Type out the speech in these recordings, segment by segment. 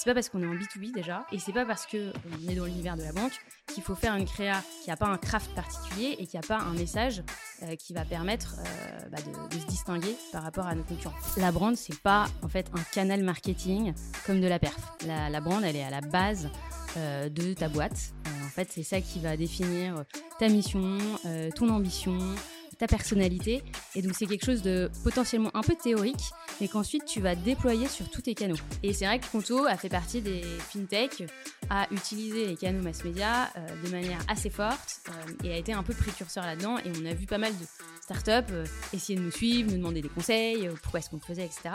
C'est pas parce qu'on est en B2B déjà, et c'est pas parce qu'on est dans l'univers de la banque qu'il faut faire une créa qui n'a pas un craft particulier et qui n'a pas un message euh, qui va permettre euh, bah, de, se distinguer par rapport à nos concurrents. La brand, c'est pas en fait un canal marketing comme de la perf. La, brand, elle est à la base euh, de ta boîte. En fait, c'est ça qui va définir ta mission, ton ambition, ta personnalité. Et donc, c'est quelque chose de potentiellement un peu théorique, mais qu'ensuite tu vas déployer sur tous tes canaux. Et c'est vrai que Conto a fait partie des fintech à utiliser les canaux mass média euh, de manière assez forte euh, et a été un peu précurseur là-dedans. Et on a vu pas mal de startups euh, essayer de nous suivre, nous demander des conseils, pourquoi est-ce qu'on faisait, etc.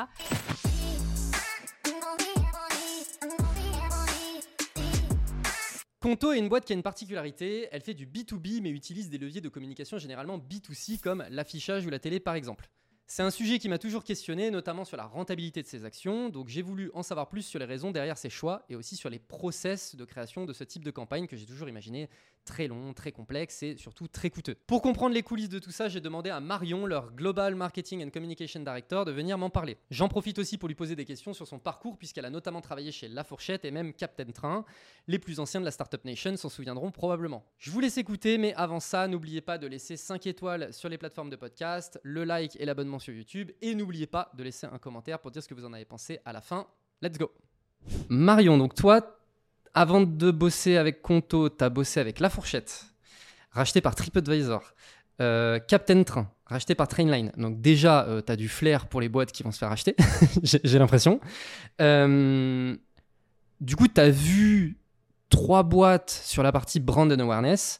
Conto est une boîte qui a une particularité, elle fait du B2B mais utilise des leviers de communication généralement B2C comme l'affichage ou la télé par exemple. C'est un sujet qui m'a toujours questionné, notamment sur la rentabilité de ses actions, donc j'ai voulu en savoir plus sur les raisons derrière ses choix et aussi sur les process de création de ce type de campagne que j'ai toujours imaginé très long, très complexe et surtout très coûteux. Pour comprendre les coulisses de tout ça, j'ai demandé à Marion, leur Global Marketing and Communication Director, de venir m'en parler. J'en profite aussi pour lui poser des questions sur son parcours puisqu'elle a notamment travaillé chez La Fourchette et même Captain Train. Les plus anciens de la Startup Nation s'en souviendront probablement. Je vous laisse écouter, mais avant ça, n'oubliez pas de laisser 5 étoiles sur les plateformes de podcast, le like et l'abonnement sur YouTube et n'oubliez pas de laisser un commentaire pour dire ce que vous en avez pensé à la fin. Let's go Marion, donc toi, avant de bosser avec Conto, tu as bossé avec La Fourchette, racheté par TripAdvisor. Euh, Captain Train, racheté par Trainline. Donc déjà, euh, tu as du flair pour les boîtes qui vont se faire racheter, j'ai l'impression. Euh, du coup, tu as vu trois boîtes sur la partie brand and awareness.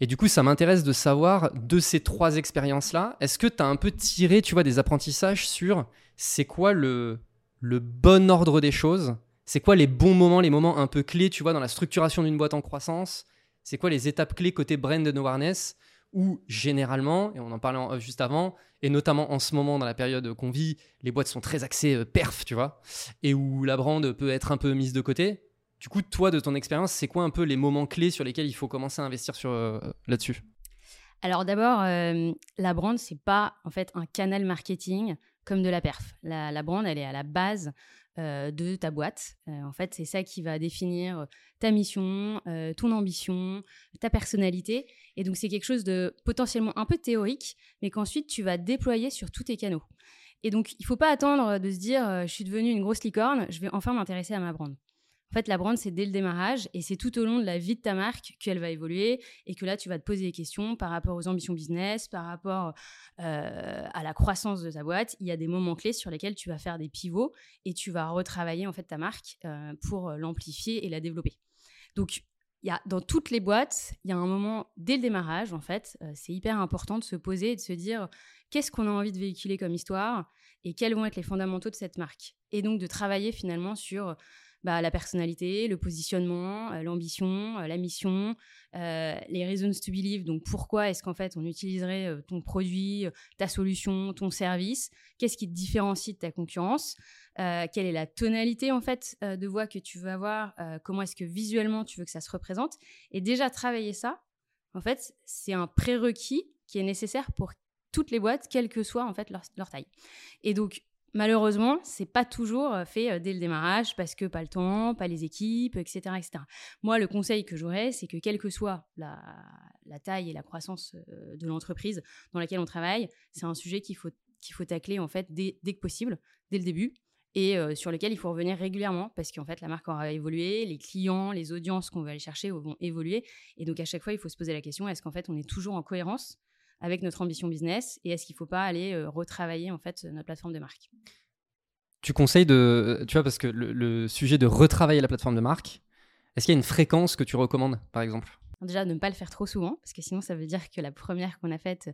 Et du coup, ça m'intéresse de savoir de ces trois expériences-là, est-ce que tu as un peu tiré, tu vois, des apprentissages sur c'est quoi le, le bon ordre des choses? C'est quoi les bons moments, les moments un peu clés, tu vois, dans la structuration d'une boîte en croissance? C'est quoi les étapes clés côté brand and awareness? Où généralement, et on en parlait juste avant, et notamment en ce moment dans la période qu'on vit, les boîtes sont très axées euh, perf, tu vois, et où la brand peut être un peu mise de côté. Du coup, toi, de ton expérience, c'est quoi un peu les moments clés sur lesquels il faut commencer à investir sur euh, là-dessus? Alors d'abord, euh, la brand, c'est pas en fait un canal marketing comme de la perf. La, la brand, elle est à la base euh, de ta boîte. En fait, c'est ça qui va définir ta mission, ton ambition, ta personnalité. Et donc, c'est quelque chose de potentiellement un peu théorique, mais qu'ensuite tu vas déployer sur tous tes canaux. Et donc, il faut pas attendre de se dire, je suis devenue une grosse licorne, je vais enfin m'intéresser à ma brand. En fait, la brand, c'est dès le démarrage et c'est tout au long de la vie de ta marque qu'elle va évoluer et que là, tu vas te poser des questions par rapport aux ambitions business, par rapport euh, à la croissance de ta boîte. Il y a des moments clés sur lesquels tu vas faire des pivots et tu vas retravailler en fait ta marque euh, pour l'amplifier et la développer. Donc, il y a, dans toutes les boîtes, il y a un moment dès le démarrage, en fait, euh, c'est hyper important de se poser et de se dire qu'est-ce qu'on a envie de véhiculer comme histoire et quels vont être les fondamentaux de cette marque. Et donc de travailler finalement sur bah, la personnalité, le positionnement, euh, l'ambition, euh, la mission, euh, les reasons to believe. Donc, pourquoi est-ce qu'en fait on utiliserait ton produit, ta solution, ton service? Qu'est-ce qui te différencie de ta concurrence? Quelle est la tonalité en fait de voix que tu veux avoir? Comment est-ce que visuellement tu veux que ça se représente? Et déjà travailler ça, en fait, c'est un prérequis qui est nécessaire pour toutes les boîtes, quelle que soit en fait leur, leur taille. Et donc, Malheureusement, c'est pas toujours euh, fait euh, dès le démarrage parce que pas le temps, pas les équipes, etc. Moi, le conseil que j'aurais, c'est que quelle que soit la, taille et la croissance euh, de l'entreprise dans laquelle on travaille, c'est un sujet qu'il faut, qu'il faut tacler en fait dès, dès, que possible, dès le début, et sur lequel il faut revenir régulièrement parce qu'en fait, la marque aura évolué, les clients, les audiences qu'on veut aller chercher vont évoluer, et donc à chaque fois, il faut se poser la question est-ce qu'en fait, on est toujours en cohérence avec notre ambition business et est-ce qu'il ne faut pas aller euh, retravailler en fait notre plateforme de marque? Tu conseilles de, tu vois, parce que le, le sujet de retravailler la plateforme de marque, est-ce qu'il y a une fréquence que tu recommandes, par exemple? Déjà, ne pas le faire trop souvent, parce que sinon, ça veut dire que la première qu'on a faite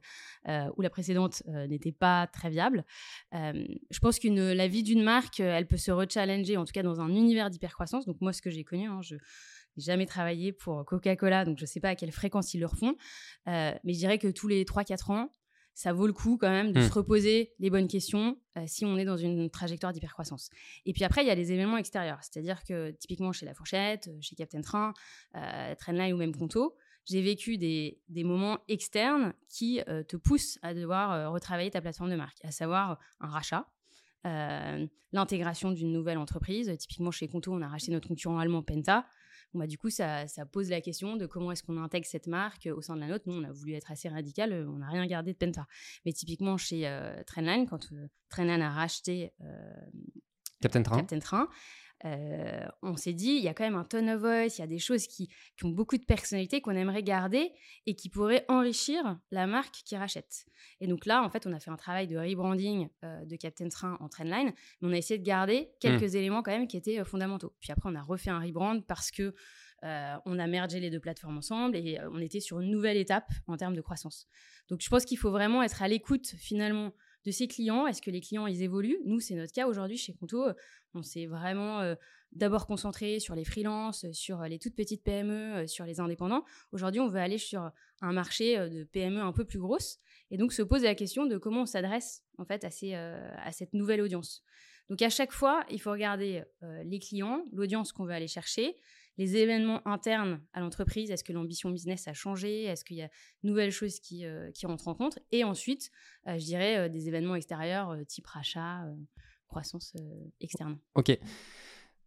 euh, ou la précédente euh, n'était pas très viable. Euh, je pense que la vie d'une marque, elle peut se rechallenger, en tout cas dans un univers d'hypercroissance. Donc, moi, ce que j'ai connu, hein, je jamais travaillé pour Coca-Cola, donc je ne sais pas à quelle fréquence ils le refont. mais je dirais que tous les 3-4 ans, ça vaut le coup quand même de Mmh. se reposer les bonnes questions euh, si on est dans une trajectoire d'hypercroissance. Et puis après, il y a les événements extérieurs. C'est-à-dire que typiquement chez La Fourchette, euh, chez Captain Train, euh, Trainline ou même Conto, j'ai vécu des, des, moments externes qui euh, te poussent à devoir euh, retravailler ta plateforme de marque, à savoir un rachat. l'intégration d'une nouvelle entreprise. Typiquement, chez Conto, on a racheté notre concurrent allemand Penta. Bah, du coup, ça, ça, pose la question de comment est-ce qu'on intègre cette marque au sein de la nôtre. Nous, on a voulu être assez radical, on n'a rien gardé de Penta. Mais typiquement, chez Trainline, quand Trainline a racheté Captain Train, Captain Train euh, on s'est dit, il y a quand même un ton of voice, il y a des choses qui, ont beaucoup de personnalité qu'on aimerait garder et qui pourraient enrichir la marque qui rachète. Et donc là, en fait, on a fait un travail de rebranding euh, de Captain Train en Trendline, mais on a essayé de garder quelques mmh. éléments quand même qui étaient euh, fondamentaux. Puis après, on a refait un rebrand parce que on a mergé les deux plateformes ensemble et on était sur une nouvelle étape en termes de croissance. Donc je pense qu'il faut vraiment être à l'écoute finalement de ses clients? Est-ce que les clients, ils évoluent? Nous, c'est notre cas aujourd'hui chez Conto. On s'est vraiment euh, d'abord concentré sur les freelances, sur euh, les toutes petites PME, euh, sur les indépendants. Aujourd'hui, on veut aller sur un marché de PME un peu plus grosse et donc se poser la question de comment on s'adresse en fait à, à cette nouvelle audience. Donc à chaque fois, il faut regarder les clients, l'audience qu'on veut aller chercher, les événements internes à l'entreprise, est-ce que l'ambition business a changé? Est-ce qu'il y a de nouvelles choses qui, euh, qui rentrent en compte? Et ensuite, euh, je dirais euh, des événements extérieurs type rachat, croissance externe. Ok.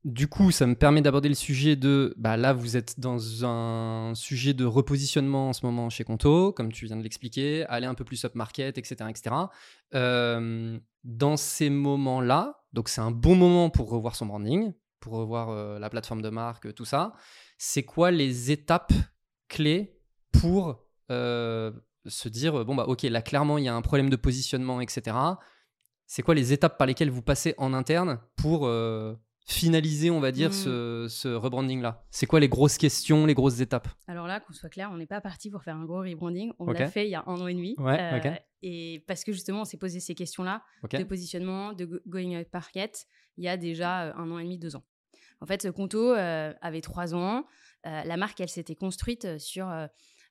Du coup, ça me permet d'aborder le sujet de. Bah là, vous êtes dans un sujet de repositionnement en ce moment chez Conto, comme tu viens de l'expliquer, aller un peu plus up-market, etc. etc. dans ces moments-là, donc c'est un bon moment pour revoir son branding, pour revoir euh, la plateforme de marque, tout ça. C'est quoi les étapes clés pour euh, se dire bon bah ok là clairement il y a un problème de positionnement etc. C'est quoi les étapes par lesquelles vous passez en interne pour euh, finaliser, on va dire, mmh. ce, rebranding là C'est quoi les grosses questions, les grosses étapes? Alors là, qu'on soit clair, on n'est pas parti pour faire un gros rebranding. On l'a fait il y a un an et demi. Et parce que justement, on s'est posé ces questions-là de positionnement, de going out market, il y a déjà un an et demi, deux ans. En fait, ce Conto euh, avait trois ans. Euh, la marque, elle s'était construite sur euh,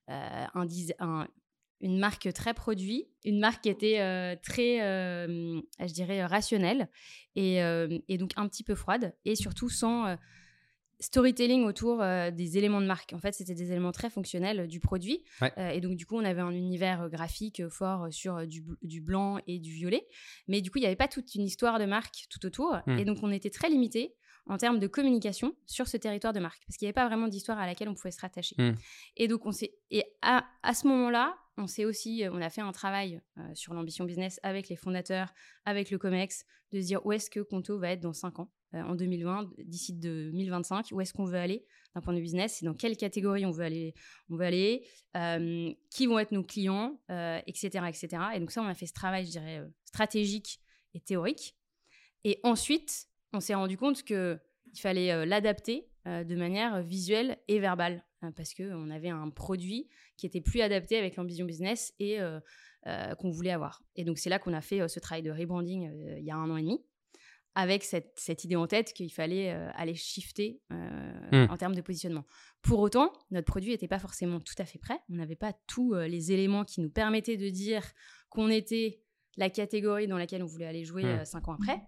un, une marque très produit, une marque qui était très, je dirais, rationnelle et, donc un petit peu froide et surtout sans storytelling autour des éléments de marque. En fait, c'était des éléments très fonctionnels du produit. et donc, du coup, on avait un univers graphique fort sur du, blanc et du violet. Mais du coup, il n'y avait pas toute une histoire de marque tout autour. Mmh. Et donc, on était très limité en termes de communication sur ce territoire de marque, parce qu'il n'y avait pas vraiment d'histoire à laquelle on pouvait se rattacher. Hmm. Et donc, on s'est, et à, à ce moment-là, on s'est aussi, euh, on a fait un travail euh, sur l'ambition business avec les fondateurs, avec le COMEX, de se dire où est-ce que Conto va être dans 5 ans, euh, en 2020, d'ici 2025, où est-ce qu'on veut aller d'un point de vue business, et dans quelle catégorie on veut aller, on veut aller, qui vont être nos clients, etc., etc. Et donc ça, on a fait ce travail, je dirais, stratégique et théorique. Et ensuite, on s'est rendu compte qu'il fallait euh, l'adapter euh, de manière visuelle et verbale hein, parce qu'on avait un produit qui était plus adapté avec l'ambition business et euh, qu'on voulait avoir. Et donc c'est là qu'on a fait ce travail de rebranding il y a un an et demi avec cette, idée en tête qu'il fallait aller shifter mmh. en termes de positionnement. Pour autant, notre produit n'était pas forcément tout à fait prêt. On n'avait pas tous les éléments qui nous permettaient de dire qu'on était la catégorie dans laquelle on voulait aller jouer mmh. cinq ans après.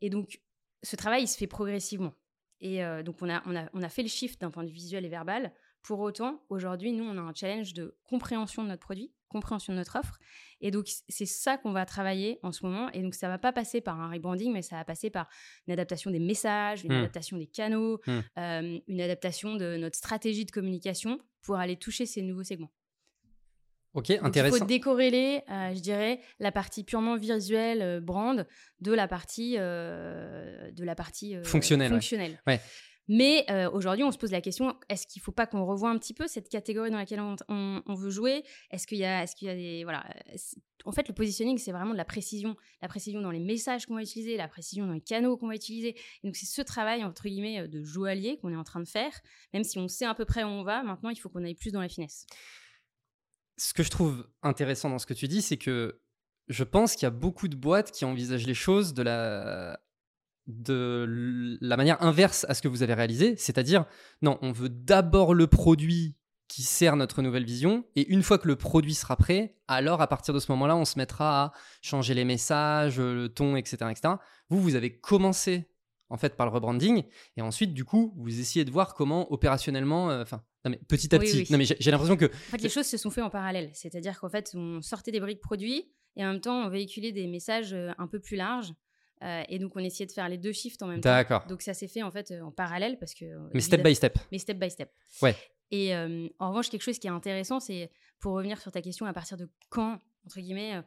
Et donc, ce travail, il se fait progressivement. Et euh, donc, on a, on, a, on a fait le shift d'un point de vue visuel et verbal. Pour autant, aujourd'hui, nous, on a un challenge de compréhension de notre produit, compréhension de notre offre. Et donc, c'est ça qu'on va travailler en ce moment. Et donc, ça va pas passer par un rebranding, mais ça va passer par une adaptation des messages, une mmh. adaptation des canaux, mmh. euh, une adaptation de notre stratégie de communication pour aller toucher ces nouveaux segments. Ok, intéressant. il faut décorréler, euh, je dirais, la partie purement visuelle, euh, brand, de la partie, de la partie fonctionnelle. fonctionnelle. Mais aujourd'hui, on se pose la question est-ce qu'il ne faut pas qu'on revoie un petit peu cette catégorie dans laquelle on, veut jouer? Est-ce qu'il y a, est-ce y a des voilà En fait, le positioning, c'est vraiment de la précision, la précision dans les messages qu'on va utiliser, la précision dans les canaux qu'on va utiliser. Donc, c'est ce travail entre guillemets de joaillier qu'on est en train de faire. Même si on sait à peu près où on va, maintenant, il faut qu'on aille plus dans la finesse ce que je trouve intéressant dans ce que tu dis, c'est que je pense qu'il y a beaucoup de boîtes qui envisagent les choses de la, de la manière inverse à ce que vous avez réalisé. C'est-à-dire, non, on veut d'abord le produit qui sert notre nouvelle vision. Et une fois que le produit sera prêt, alors à partir de ce moment-là, on se mettra à changer les messages, le ton, etc. etc. Vous, vous avez commencé en fait par le rebranding et ensuite du coup vous essayez de voir comment opérationnellement euh, enfin mais petit à petit non mais j'ai l'impression que en fait les choses se sont faites en parallèle c'est-à-dire qu'en fait on sortait des briques produits et en même temps on véhiculait des messages euh, un peu plus larges et donc, on essayait de faire les deux shifts en même temps. D'accord. Donc, ça s'est fait en fait en parallèle parce que. Mais step by step. Mais step by step. Ouais. Et en revanche, quelque chose qui est intéressant, c'est pour revenir sur ta question, à partir de quand, entre guillemets,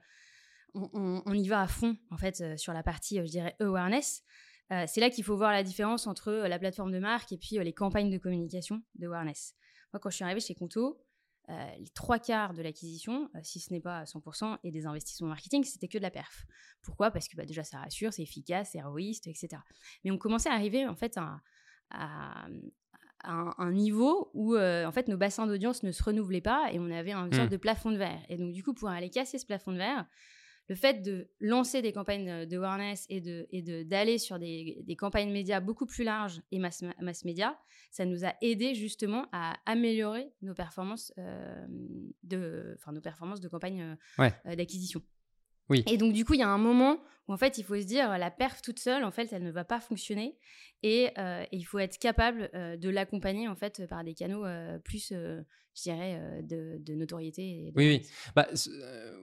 on, y va à fond, en fait, sur la partie, je dirais, awareness. c'est là qu'il faut voir la différence entre la plateforme de marque et puis les campagnes de communication de awareness. Moi, quand je suis arrivée chez Conto, les trois quarts de l'acquisition, si ce n'est pas à 100%, et des investissements marketing, c'était que de la perf. Pourquoi? Parce que bah, déjà, ça rassure, c'est efficace, c'est héroïste, etc. Mais on commençait à arriver en fait à, un, niveau où en fait nos bassins d'audience ne se renouvelaient pas et on avait sorte mmh. de plafond de verre. Et donc du coup, pour aller casser ce plafond de verre, le fait de lancer des campagnes de awareness et de et d'aller sur des, des, campagnes médias beaucoup plus larges et mass, mass média, ça nous a aidé justement à améliorer nos performances de enfin nos performances de campagne d'acquisition. Et donc, du coup, il y a un moment où, en fait, il faut se dire, la perf toute seule, en fait, elle ne va pas fonctionner. Et, euh, il faut être capable euh, de l'accompagner, en fait, par des canaux euh, plus, je dirais, de, notoriété. oui, oui. Bah,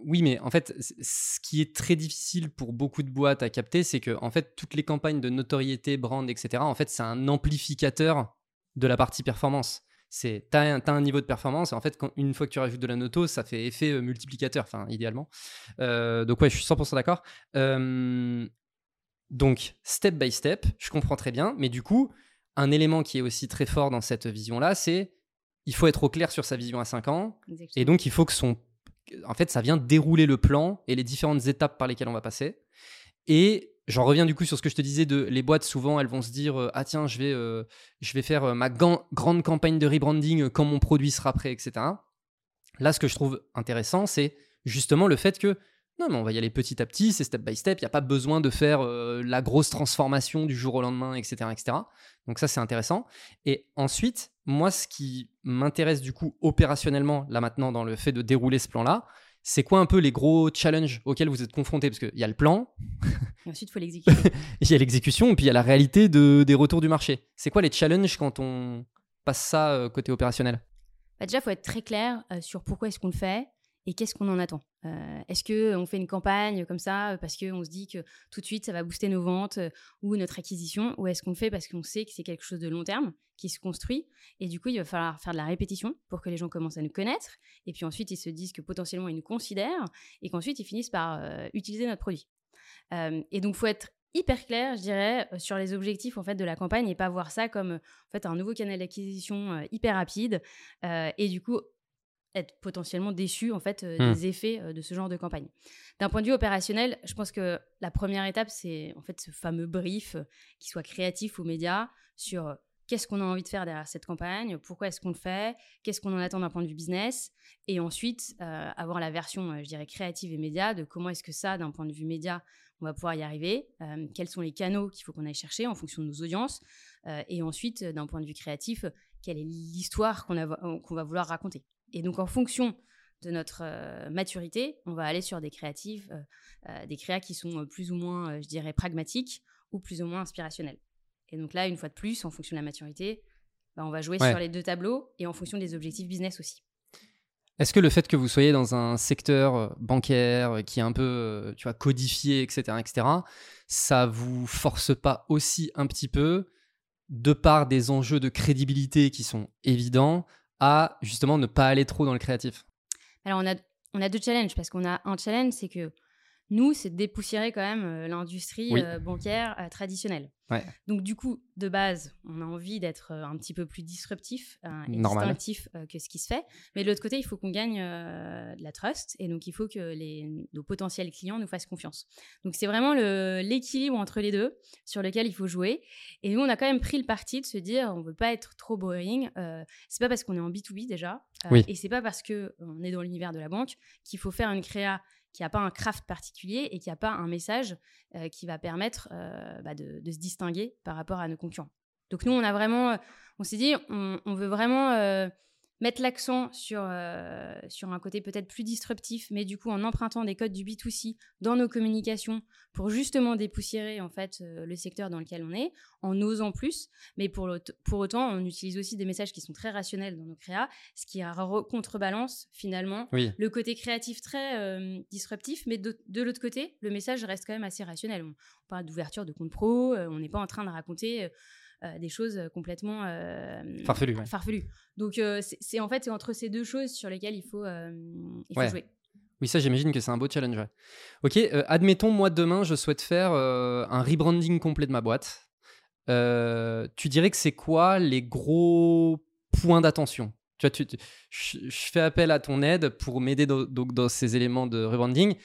oui, mais en fait, ce qui est très difficile pour beaucoup de boîtes à capter, c'est que, en fait, toutes les campagnes de notoriété, brand, etc., en fait, c'est un amplificateur de la partie performance c'est tu as, un niveau de performance et en fait quand, une fois que tu rajoutes de la noto ça fait effet euh, multiplicateur enfin idéalement. Euh, donc ouais je suis 100% d'accord. Donc step by step je comprends très bien mais du coup un élément qui est aussi très fort dans cette vision là c'est il faut être au clair sur sa vision à 5 ans et donc il faut que son en fait ça vient dérouler le plan et les différentes étapes par lesquelles on va passer. Et J'en reviens du coup sur ce que je te disais de les boîtes souvent elles vont se dire euh, ah tiens je vais euh, je vais faire euh, ma grande campagne de rebranding quand mon produit sera prêt etc. Là ce que je trouve intéressant c'est justement le fait que non mais on va y aller petit à petit c'est step by step il n'y a pas besoin de faire la grosse transformation du jour au lendemain etc etc. Donc ça c'est intéressant et ensuite moi ce qui m'intéresse du coup opérationnellement là maintenant dans le fait de dérouler ce plan là c'est quoi un peu les gros challenges auxquels vous êtes confrontés? Parce qu'il y a le plan. Et ensuite, il faut l'exécuter. il y a l'exécution, et puis il y a la réalité de, des retours du marché. C'est quoi les challenges quand on passe ça euh, côté opérationnel? Bah Déjà, il faut être très clair euh, sur pourquoi est-ce qu'on le fait et qu'est-ce qu'on en attend euh, Est-ce qu'on fait une campagne comme ça parce qu'on se dit que tout de suite ça va booster nos ventes ou notre acquisition Ou est-ce qu'on le fait parce qu'on sait que c'est quelque chose de long terme qui se construit et du coup il va falloir faire de la répétition pour que les gens commencent à nous connaître et puis ensuite ils se disent que potentiellement ils nous considèrent et qu'ensuite ils finissent par utiliser notre produit. et donc faut être hyper clair, je dirais, sur les objectifs en fait de la campagne et pas voir ça comme en fait un nouveau canal d'acquisition hyper rapide et du coup être potentiellement déçu en fait mmh. des effets de ce genre de campagne. D'un point de vue opérationnel, je pense que la première étape c'est en fait ce fameux brief qui soit créatif aux médias sur qu'est-ce qu'on a envie de faire derrière cette campagne, pourquoi est-ce qu'on le fait, qu'est-ce qu'on en attend d'un point de vue business, et ensuite euh, avoir la version, euh, je dirais, créative et média de comment est-ce que ça, d'un point de vue média, on va pouvoir y arriver, euh, quels sont les canaux qu'il faut qu'on aille chercher en fonction de nos audiences, et ensuite, d'un point de vue créatif, quelle est l'histoire qu'on va vouloir raconter. Et donc, en fonction de notre maturité, on va aller sur des créatifs, des créas qui sont plus ou moins, je dirais, pragmatiques ou plus ou moins inspirationnels. Et donc là, une fois de plus, en fonction de la maturité, bah, on va jouer sur les deux tableaux et en fonction des objectifs business aussi. Est-ce que le fait que vous soyez dans un secteur euh, bancaire euh, qui est un peu euh, tu vois, codifié, etc., etc., ça vous force pas aussi un petit peu, de par des enjeux de crédibilité qui sont évidents, à justement ne pas aller trop dans le créatif. Alors on a, on a deux challenges, parce qu'on a un challenge, c'est que nous, c'est de dépoussiérer quand même euh, l'industrie euh, bancaire euh, traditionnelle. Donc du coup, de base, on a envie d'être un petit peu plus disruptif et distinctif que ce qui se fait. Mais de l'autre côté, il faut qu'on gagne de la trust et donc il faut que les, nos potentiels clients nous fassent confiance. Donc c'est vraiment l'équilibre entre les deux sur lequel il faut jouer. Et nous, on a quand même pris le parti de se dire, on veut pas être trop boring. c'est pas parce qu'on est en B2B déjà, et c'est pas parce que on est dans l'univers de la banque qu'il faut faire une créa qui n'a pas un craft particulier et qui n'a pas un message euh, qui va permettre euh, bah, de, se distinguer par rapport à nos concurrents. Donc nous, on a vraiment, on s'est dit, on, veut vraiment mettre l'accent sur, euh, sur un côté peut-être plus disruptif, mais du coup en empruntant des codes du B2C dans nos communications pour justement dépoussiérer en fait euh, le secteur dans lequel on est, en osant plus. Mais pour, pour autant, on utilise aussi des messages qui sont très rationnels dans nos créas, ce qui contrebalance finalement le côté créatif très euh, disruptif, mais de, de l'autre côté, le message reste quand même assez rationnel. On, parle d'ouverture de compte pro, on n'est pas en train de raconter des choses complètement euh, farfelues. Donc euh, c'est en fait c'est entre ces deux choses sur lesquelles il faut, il faut jouer. Oui, ça, j'imagine que c'est un beau challenge. Ok, admettons, moi, demain, je souhaite faire un rebranding complet de ma boîte. tu dirais que c'est quoi les gros points d'attention? Tu vois, tu, je, fais appel à ton aide pour m'aider dans, dans, ces éléments de rebranding.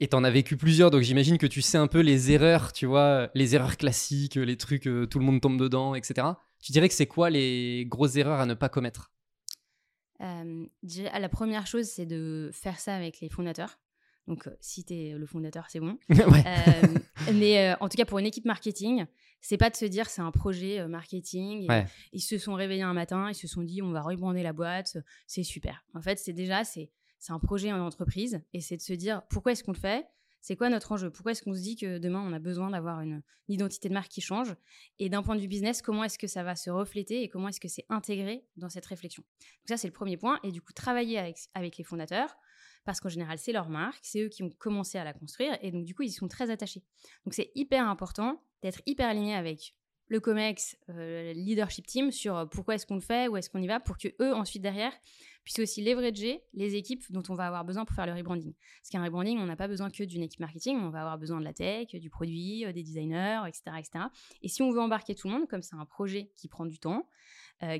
Et t'en as vécu plusieurs, donc j'imagine que tu sais un peu les erreurs, tu vois, les erreurs classiques, les trucs, euh, tout le monde tombe dedans, etc. Tu dirais que c'est quoi les grosses erreurs à ne pas commettre? Euh, La première chose, c'est de faire ça avec les fondateurs. Donc, euh, si tu es le fondateur, c'est bon. mais en tout cas, pour une équipe marketing, c'est pas de se dire c'est un projet marketing. Ils se sont réveillés un matin, ils se sont dit on va rebrander la boîte, c'est super. En fait, c'est déjà c'est c'est un projet en entreprise et c'est de se dire pourquoi est-ce qu'on le fait? C'est quoi notre enjeu? Pourquoi est-ce qu'on se dit que demain, on a besoin d'avoir une, identité de marque qui change? Et d'un point de vue business, comment est-ce que ça va se refléter et comment est-ce que c'est intégré dans cette réflexion? Donc ça, c'est le premier point. Et du coup, travailler avec, avec les fondateurs, parce qu'en général, c'est leur marque, c'est eux qui ont commencé à la construire, et donc du coup, ils y sont très attachés. Donc c'est hyper important d'être hyper aligné avec le COMEX, euh, le leadership team, sur euh, pourquoi est-ce qu'on le fait, où est-ce qu'on y va, pour que eux, ensuite, derrière, puissent aussi leverager les équipes dont on va avoir besoin pour faire le rebranding. Parce qu'un rebranding, on n'a pas besoin que d'une équipe marketing, on va avoir besoin de la tech, du produit, euh, des designers, etc., etc. Et si on veut embarquer tout le monde, comme c'est un projet qui prend du temps,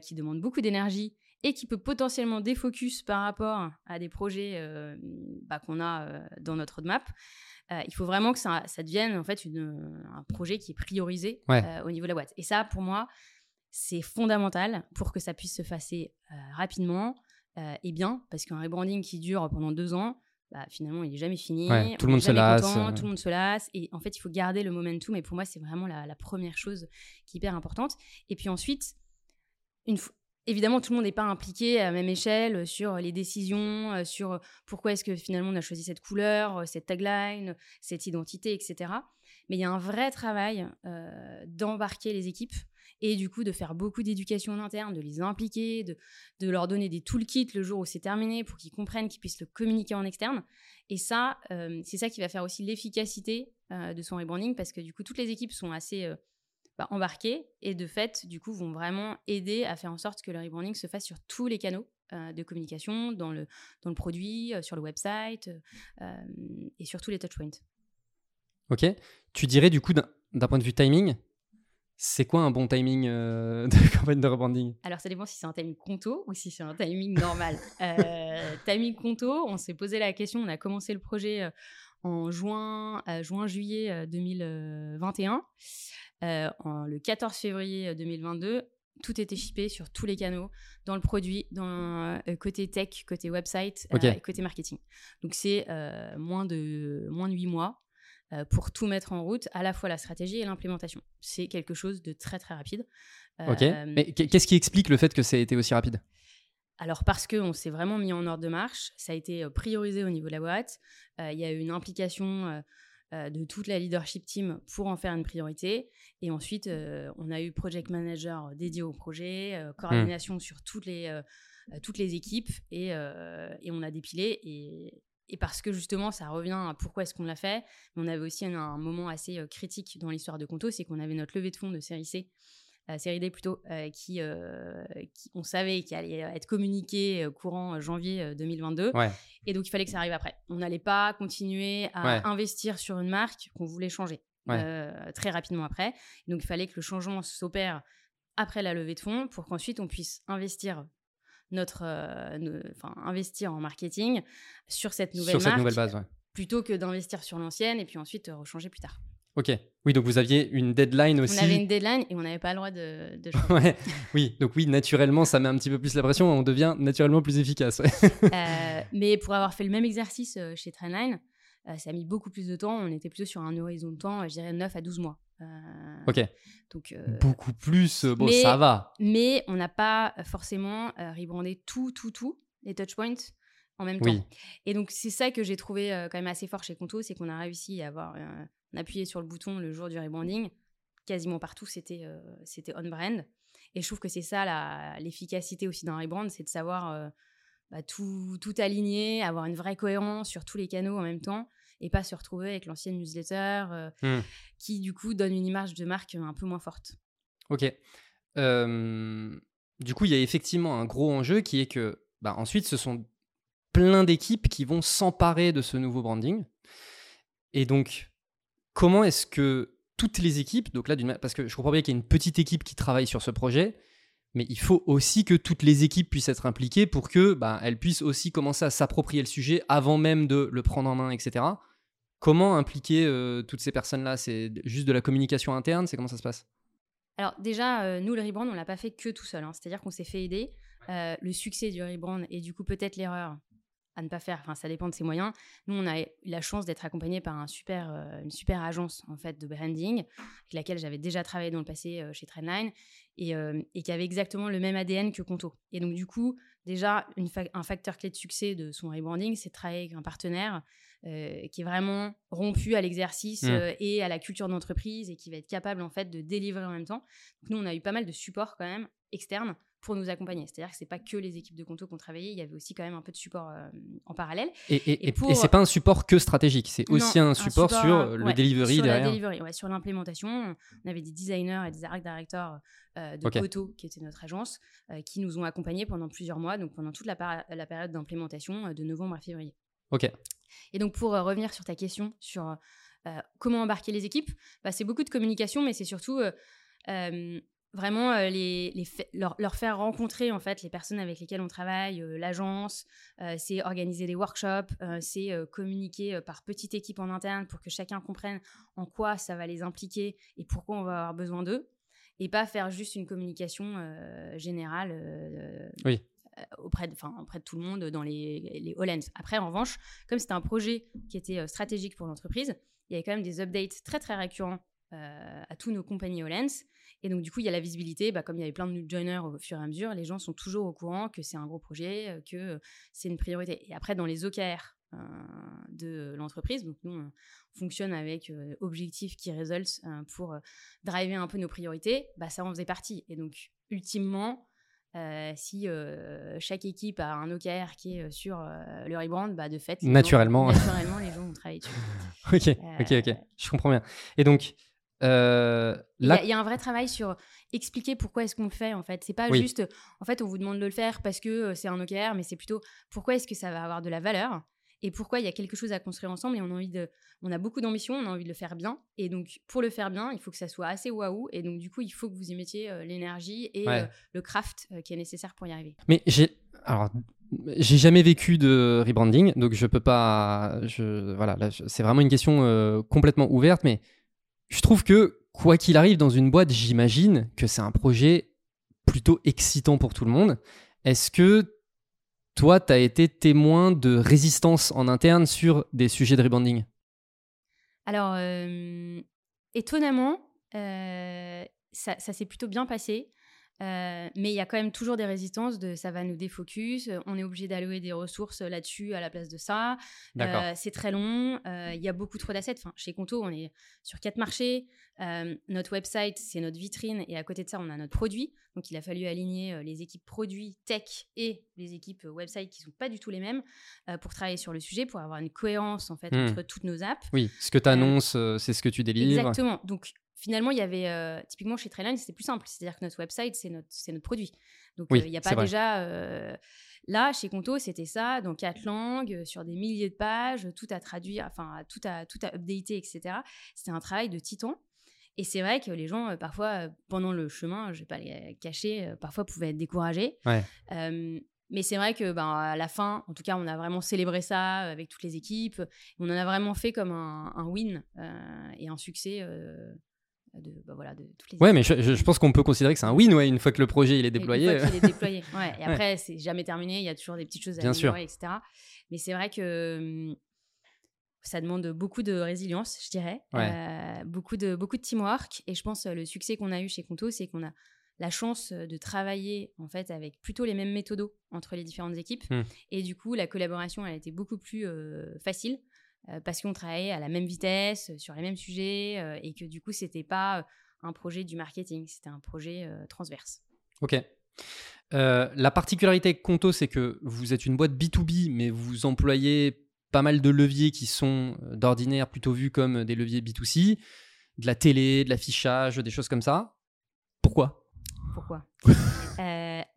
qui demande beaucoup d'énergie et qui peut potentiellement défocus par rapport à des projets bah, qu'on a dans notre roadmap, euh, il faut vraiment que ça, devienne en fait un projet qui est priorisé euh, au niveau de la boîte. Et ça, pour moi, c'est fondamental pour que ça puisse se passer euh, rapidement et bien, parce qu'un rebranding qui dure pendant deux ans, bah, finalement, il n'est jamais fini. tout le monde se lasse. tout le monde se lasse. Et en fait, il faut garder le momentum. Et pour moi, c'est vraiment la, la, première chose qui est hyper importante. Et puis ensuite, une, Évidemment, tout le monde n'est pas impliqué à la même échelle sur les décisions, euh, sur pourquoi est-ce que finalement on a choisi cette couleur, euh, cette tagline, cette identité, etc. Mais il y a un vrai travail euh, d'embarquer les équipes et du coup de faire beaucoup d'éducation en interne, de les impliquer, de, de, leur donner des toolkits le jour où c'est terminé pour qu'ils comprennent, qu'ils puissent le communiquer en externe. Et ça, c'est ça qui va faire aussi l'efficacité de son rebranding parce que du coup toutes les équipes sont assez bah, embarquer et de fait, du coup, vont vraiment aider à faire en sorte que le rebranding se fasse sur tous les canaux euh, de communication, dans le, dans le produit, euh, sur le website euh, et sur tous les touchpoints. Ok. Tu dirais du coup, d'un point de vue timing, c'est quoi un bon timing de campagne de rebranding? Alors, ça dépend si c'est un timing conto ou si c'est un timing normal. timing conto, on s'est posé la question, on a commencé le projet en juin, juin-juillet 2021. Euh, en, le 14 février 2022, euh, tout était shippé sur tous les canaux, dans le produit, dans euh, côté tech, côté website, côté marketing. Donc c'est moins de moins de 8 mois pour tout mettre en route, à la fois la stratégie et l'implémentation. C'est quelque chose de très très rapide. ok. Mais qu'est-ce qui explique le fait que ça a été aussi rapide? Alors parce qu'on s'est vraiment mis en ordre de marche, ça a été priorisé au niveau de la boîte, il y a eu une implication euh, de toute la leadership team pour en faire une priorité. Et ensuite, euh, on a eu project manager dédié au projet, euh, coordination sur toutes les, toutes les équipes et, et, on a dépilé. Et, et, parce que justement, ça revient à pourquoi est-ce qu'on l'a fait. on avait aussi un, un moment assez critique dans l'histoire de Conto, c'est qu'on avait notre levée de fonds de série C série D plutôt, euh, qui, euh, qui, on savait qu'il allait être communiqué euh, courant janvier 2022. Et donc, il fallait que ça arrive après. On n'allait pas continuer à investir sur une marque qu'on voulait changer très rapidement après. donc, il fallait que le changement s'opère après la levée de fonds pour qu'ensuite on puisse investir notre, enfin, investir en marketing sur cette nouvelle sur marque, cette nouvelle base, plutôt que d'investir sur l'ancienne et puis ensuite rechanger plus tard. Ok. Oui, donc vous aviez une deadline aussi. On avait une deadline et on n'avait pas le droit de. Oui, donc oui, naturellement, ça met un petit peu plus la pression, on devient naturellement plus efficace. Euh, mais pour avoir fait le même exercice euh, chez Trendline, ça a mis beaucoup plus de temps. On était plutôt sur un horizon de temps, je dirais 9 à 12 mois. ok. Donc, beaucoup plus, bon, ça va. Mais on n'a pas forcément rebrandé tout, tout, tout, les touchpoints en même temps. Et donc, c'est ça que j'ai trouvé quand même assez fort chez Conto, c'est qu'on a réussi à avoir appuyé sur le bouton le jour du rebranding. Quasiment partout, c'était c'était on-brand. Et je trouve que c'est ça l'efficacité aussi d'un rebrand, c'est de savoir bah, tout, tout aligner, avoir une vraie cohérence sur tous les canaux en même temps et pas se retrouver avec l'ancienne newsletter mmh. qui, du coup, donne une image de marque un peu moins forte. Ok. du coup, il y a effectivement un gros enjeu qui est que bah, ensuite, ce sont plein d'équipes qui vont s'emparer de ce nouveau branding. Et donc, comment est-ce que toutes les équipes, donc là, parce que je comprends bien qu'il y a une petite équipe qui travaille sur ce projet, mais il faut aussi que toutes les équipes puissent être impliquées pour que bah, elles puissent aussi commencer à s'approprier le sujet avant même de le prendre en main, etc. Comment impliquer euh, toutes ces personnes-là? C'est juste de la communication interne? C'est comment ça se passe? Alors déjà, euh, nous, le rebrand, on l'a pas fait que tout seul. Hein. C'est-à-dire qu'on s'est fait aider. Euh, le succès du rebrand et du coup peut-être l'erreur à ne pas faire. Enfin, ça dépend de ses moyens. Nous, on a eu la chance d'être accompagné par un super, une super agence en fait de branding avec laquelle j'avais déjà travaillé dans le passé chez Trendline et, et, qui avait exactement le même ADN que Conto. Et donc du coup, déjà un facteur clé de succès de son rebranding, c'est de travailler avec un partenaire euh, qui est vraiment rompu à l'exercice mmh. euh, et à la culture d'entreprise et qui va être capable en fait de délivrer en même temps. Donc nous, on a eu pas mal de support quand même externe pour nous accompagner. C'est-à-dire que c'est pas que les équipes de Conto qui ont travaillé, il y avait aussi quand même un peu de support euh, en parallèle. Et, et, c'est pas un support que stratégique, c'est aussi un, support sur le delivery sur derrière. La delivery, sur l'implémentation, on avait des designers et des art directors de Conto, qui était notre agence, qui nous ont accompagnés pendant plusieurs mois, donc pendant toute la, la période d'implémentation de novembre à février. Ok. Et donc, pour revenir sur ta question sur comment embarquer les équipes, bah, c'est beaucoup de communication, mais c'est surtout vraiment les, les leur, leur, faire rencontrer en fait les personnes avec lesquelles on travaille, l'agence, c'est organiser des workshops, c'est communiquer par petite équipe en interne pour que chacun comprenne en quoi ça va les impliquer et pourquoi on va avoir besoin d'eux, et pas faire juste une communication générale. oui. Euh, auprès de, auprès de tout le monde dans les, les Hollands. Après, en revanche, comme c'était un projet qui était euh, stratégique pour l'entreprise, il y avait quand même des updates très très récurrents euh, à tous nos compagnies Hollands. Et donc, du coup, il y a la visibilité. Bah, comme il y avait plein de new joiners au fur et à mesure, les gens sont toujours au courant que c'est un gros projet, que c'est une priorité. Et après, dans les OKR de l'entreprise, donc nous, on fonctionne avec objectifs qui résultent pour driver un peu nos priorités, bah, ça en faisait partie. Et donc, ultimement, euh, si euh, chaque équipe a un OKR qui est euh, sur le rebrand, bah de fait, naturellement, naturellement les gens vont travailler dessus. ok, ok, ok, je comprends bien. Et donc, là, il y, a un vrai travail sur expliquer pourquoi est-ce qu'on le fait en fait. C'est pas juste, en fait, on vous demande de le faire parce que c'est un OKR, mais c'est plutôt pourquoi est-ce que ça va avoir de la valeur et pourquoi il y a quelque chose à construire ensemble et on a envie de on a beaucoup d'ambition, on a envie de le faire bien et donc pour le faire bien, il faut que ça soit assez waouh et donc du coup, il faut que vous y mettiez euh, l'énergie et euh, le craft euh, qui est nécessaire pour y arriver. Mais j'ai alors j'ai jamais vécu de rebranding, donc je peux pas je voilà, c'est vraiment une question complètement ouverte mais je trouve que quoi qu'il arrive dans une boîte, j'imagine que c'est un projet plutôt excitant pour tout le monde. Est-ce que toi, tu as été témoin de résistance en interne sur des sujets de rebranding? Alors, euh, étonnamment, euh, ça, ça s'est plutôt bien passé. Euh, mais il y a quand même toujours des résistances de ça va nous défocus, on est obligé d'allouer des ressources là-dessus à la place de ça. Euh, c'est très long, euh, il y a beaucoup trop d'assets. Enfin, chez Conto, on est sur quatre marchés. notre website, c'est notre vitrine et à côté de ça, on a notre produit. Donc il a fallu aligner les équipes produits tech et les équipes website qui sont pas du tout les mêmes pour travailler sur le sujet, pour avoir une cohérence en fait hmm. entre toutes nos apps. Oui, ce que tu annonces, c'est ce que tu délivres. Exactement. Donc finalement, il y avait euh, typiquement chez Trailine, c'était plus simple. C'est-à-dire que notre website, c'est notre, notre produit. Donc, euh, il n'y a pas déjà. Euh, là, chez Conto, c'était ça, dans quatre langues, sur des milliers de pages, tout à traduire, enfin, tout à, tout à updater, etc. C'était un travail de titan. Et c'est vrai que les gens, parfois, pendant le chemin, je ne vais pas les cacher, parfois pouvaient être découragés. mais c'est vrai que ben, à la fin, en tout cas, on a vraiment célébré ça avec toutes les équipes. On en a vraiment fait comme un, un win et un succès de, bah voilà, de toutes les Ouais, mais je, pense qu'on peut considérer que c'est un win ouais, une fois que le projet il est déployé. Une fois qu'il est déployé. Ouais. Et après, c'est jamais terminé, il y a toujours des petites choses à Bien améliorer, etc. Mais c'est vrai que hum, ça demande beaucoup de résilience, je dirais, beaucoup, de, beaucoup de teamwork. Et je pense le succès qu'on a eu chez Conto, c'est qu'on a la chance de travailler en fait avec plutôt les mêmes méthodos entre les différentes équipes. Mmh. Et du coup, la collaboration, elle a été beaucoup plus facile parce qu'on travaillait à la même vitesse, sur les mêmes sujets, et que du coup, c'était pas un projet du marketing, c'était un projet transverse. Ok. la particularité avec Conto, c'est que vous êtes une boîte B2B, mais vous employez pas mal de leviers qui sont d'ordinaire plutôt vus comme des leviers B2C, de la télé, de l'affichage, des choses comme ça. Pourquoi? Pourquoi?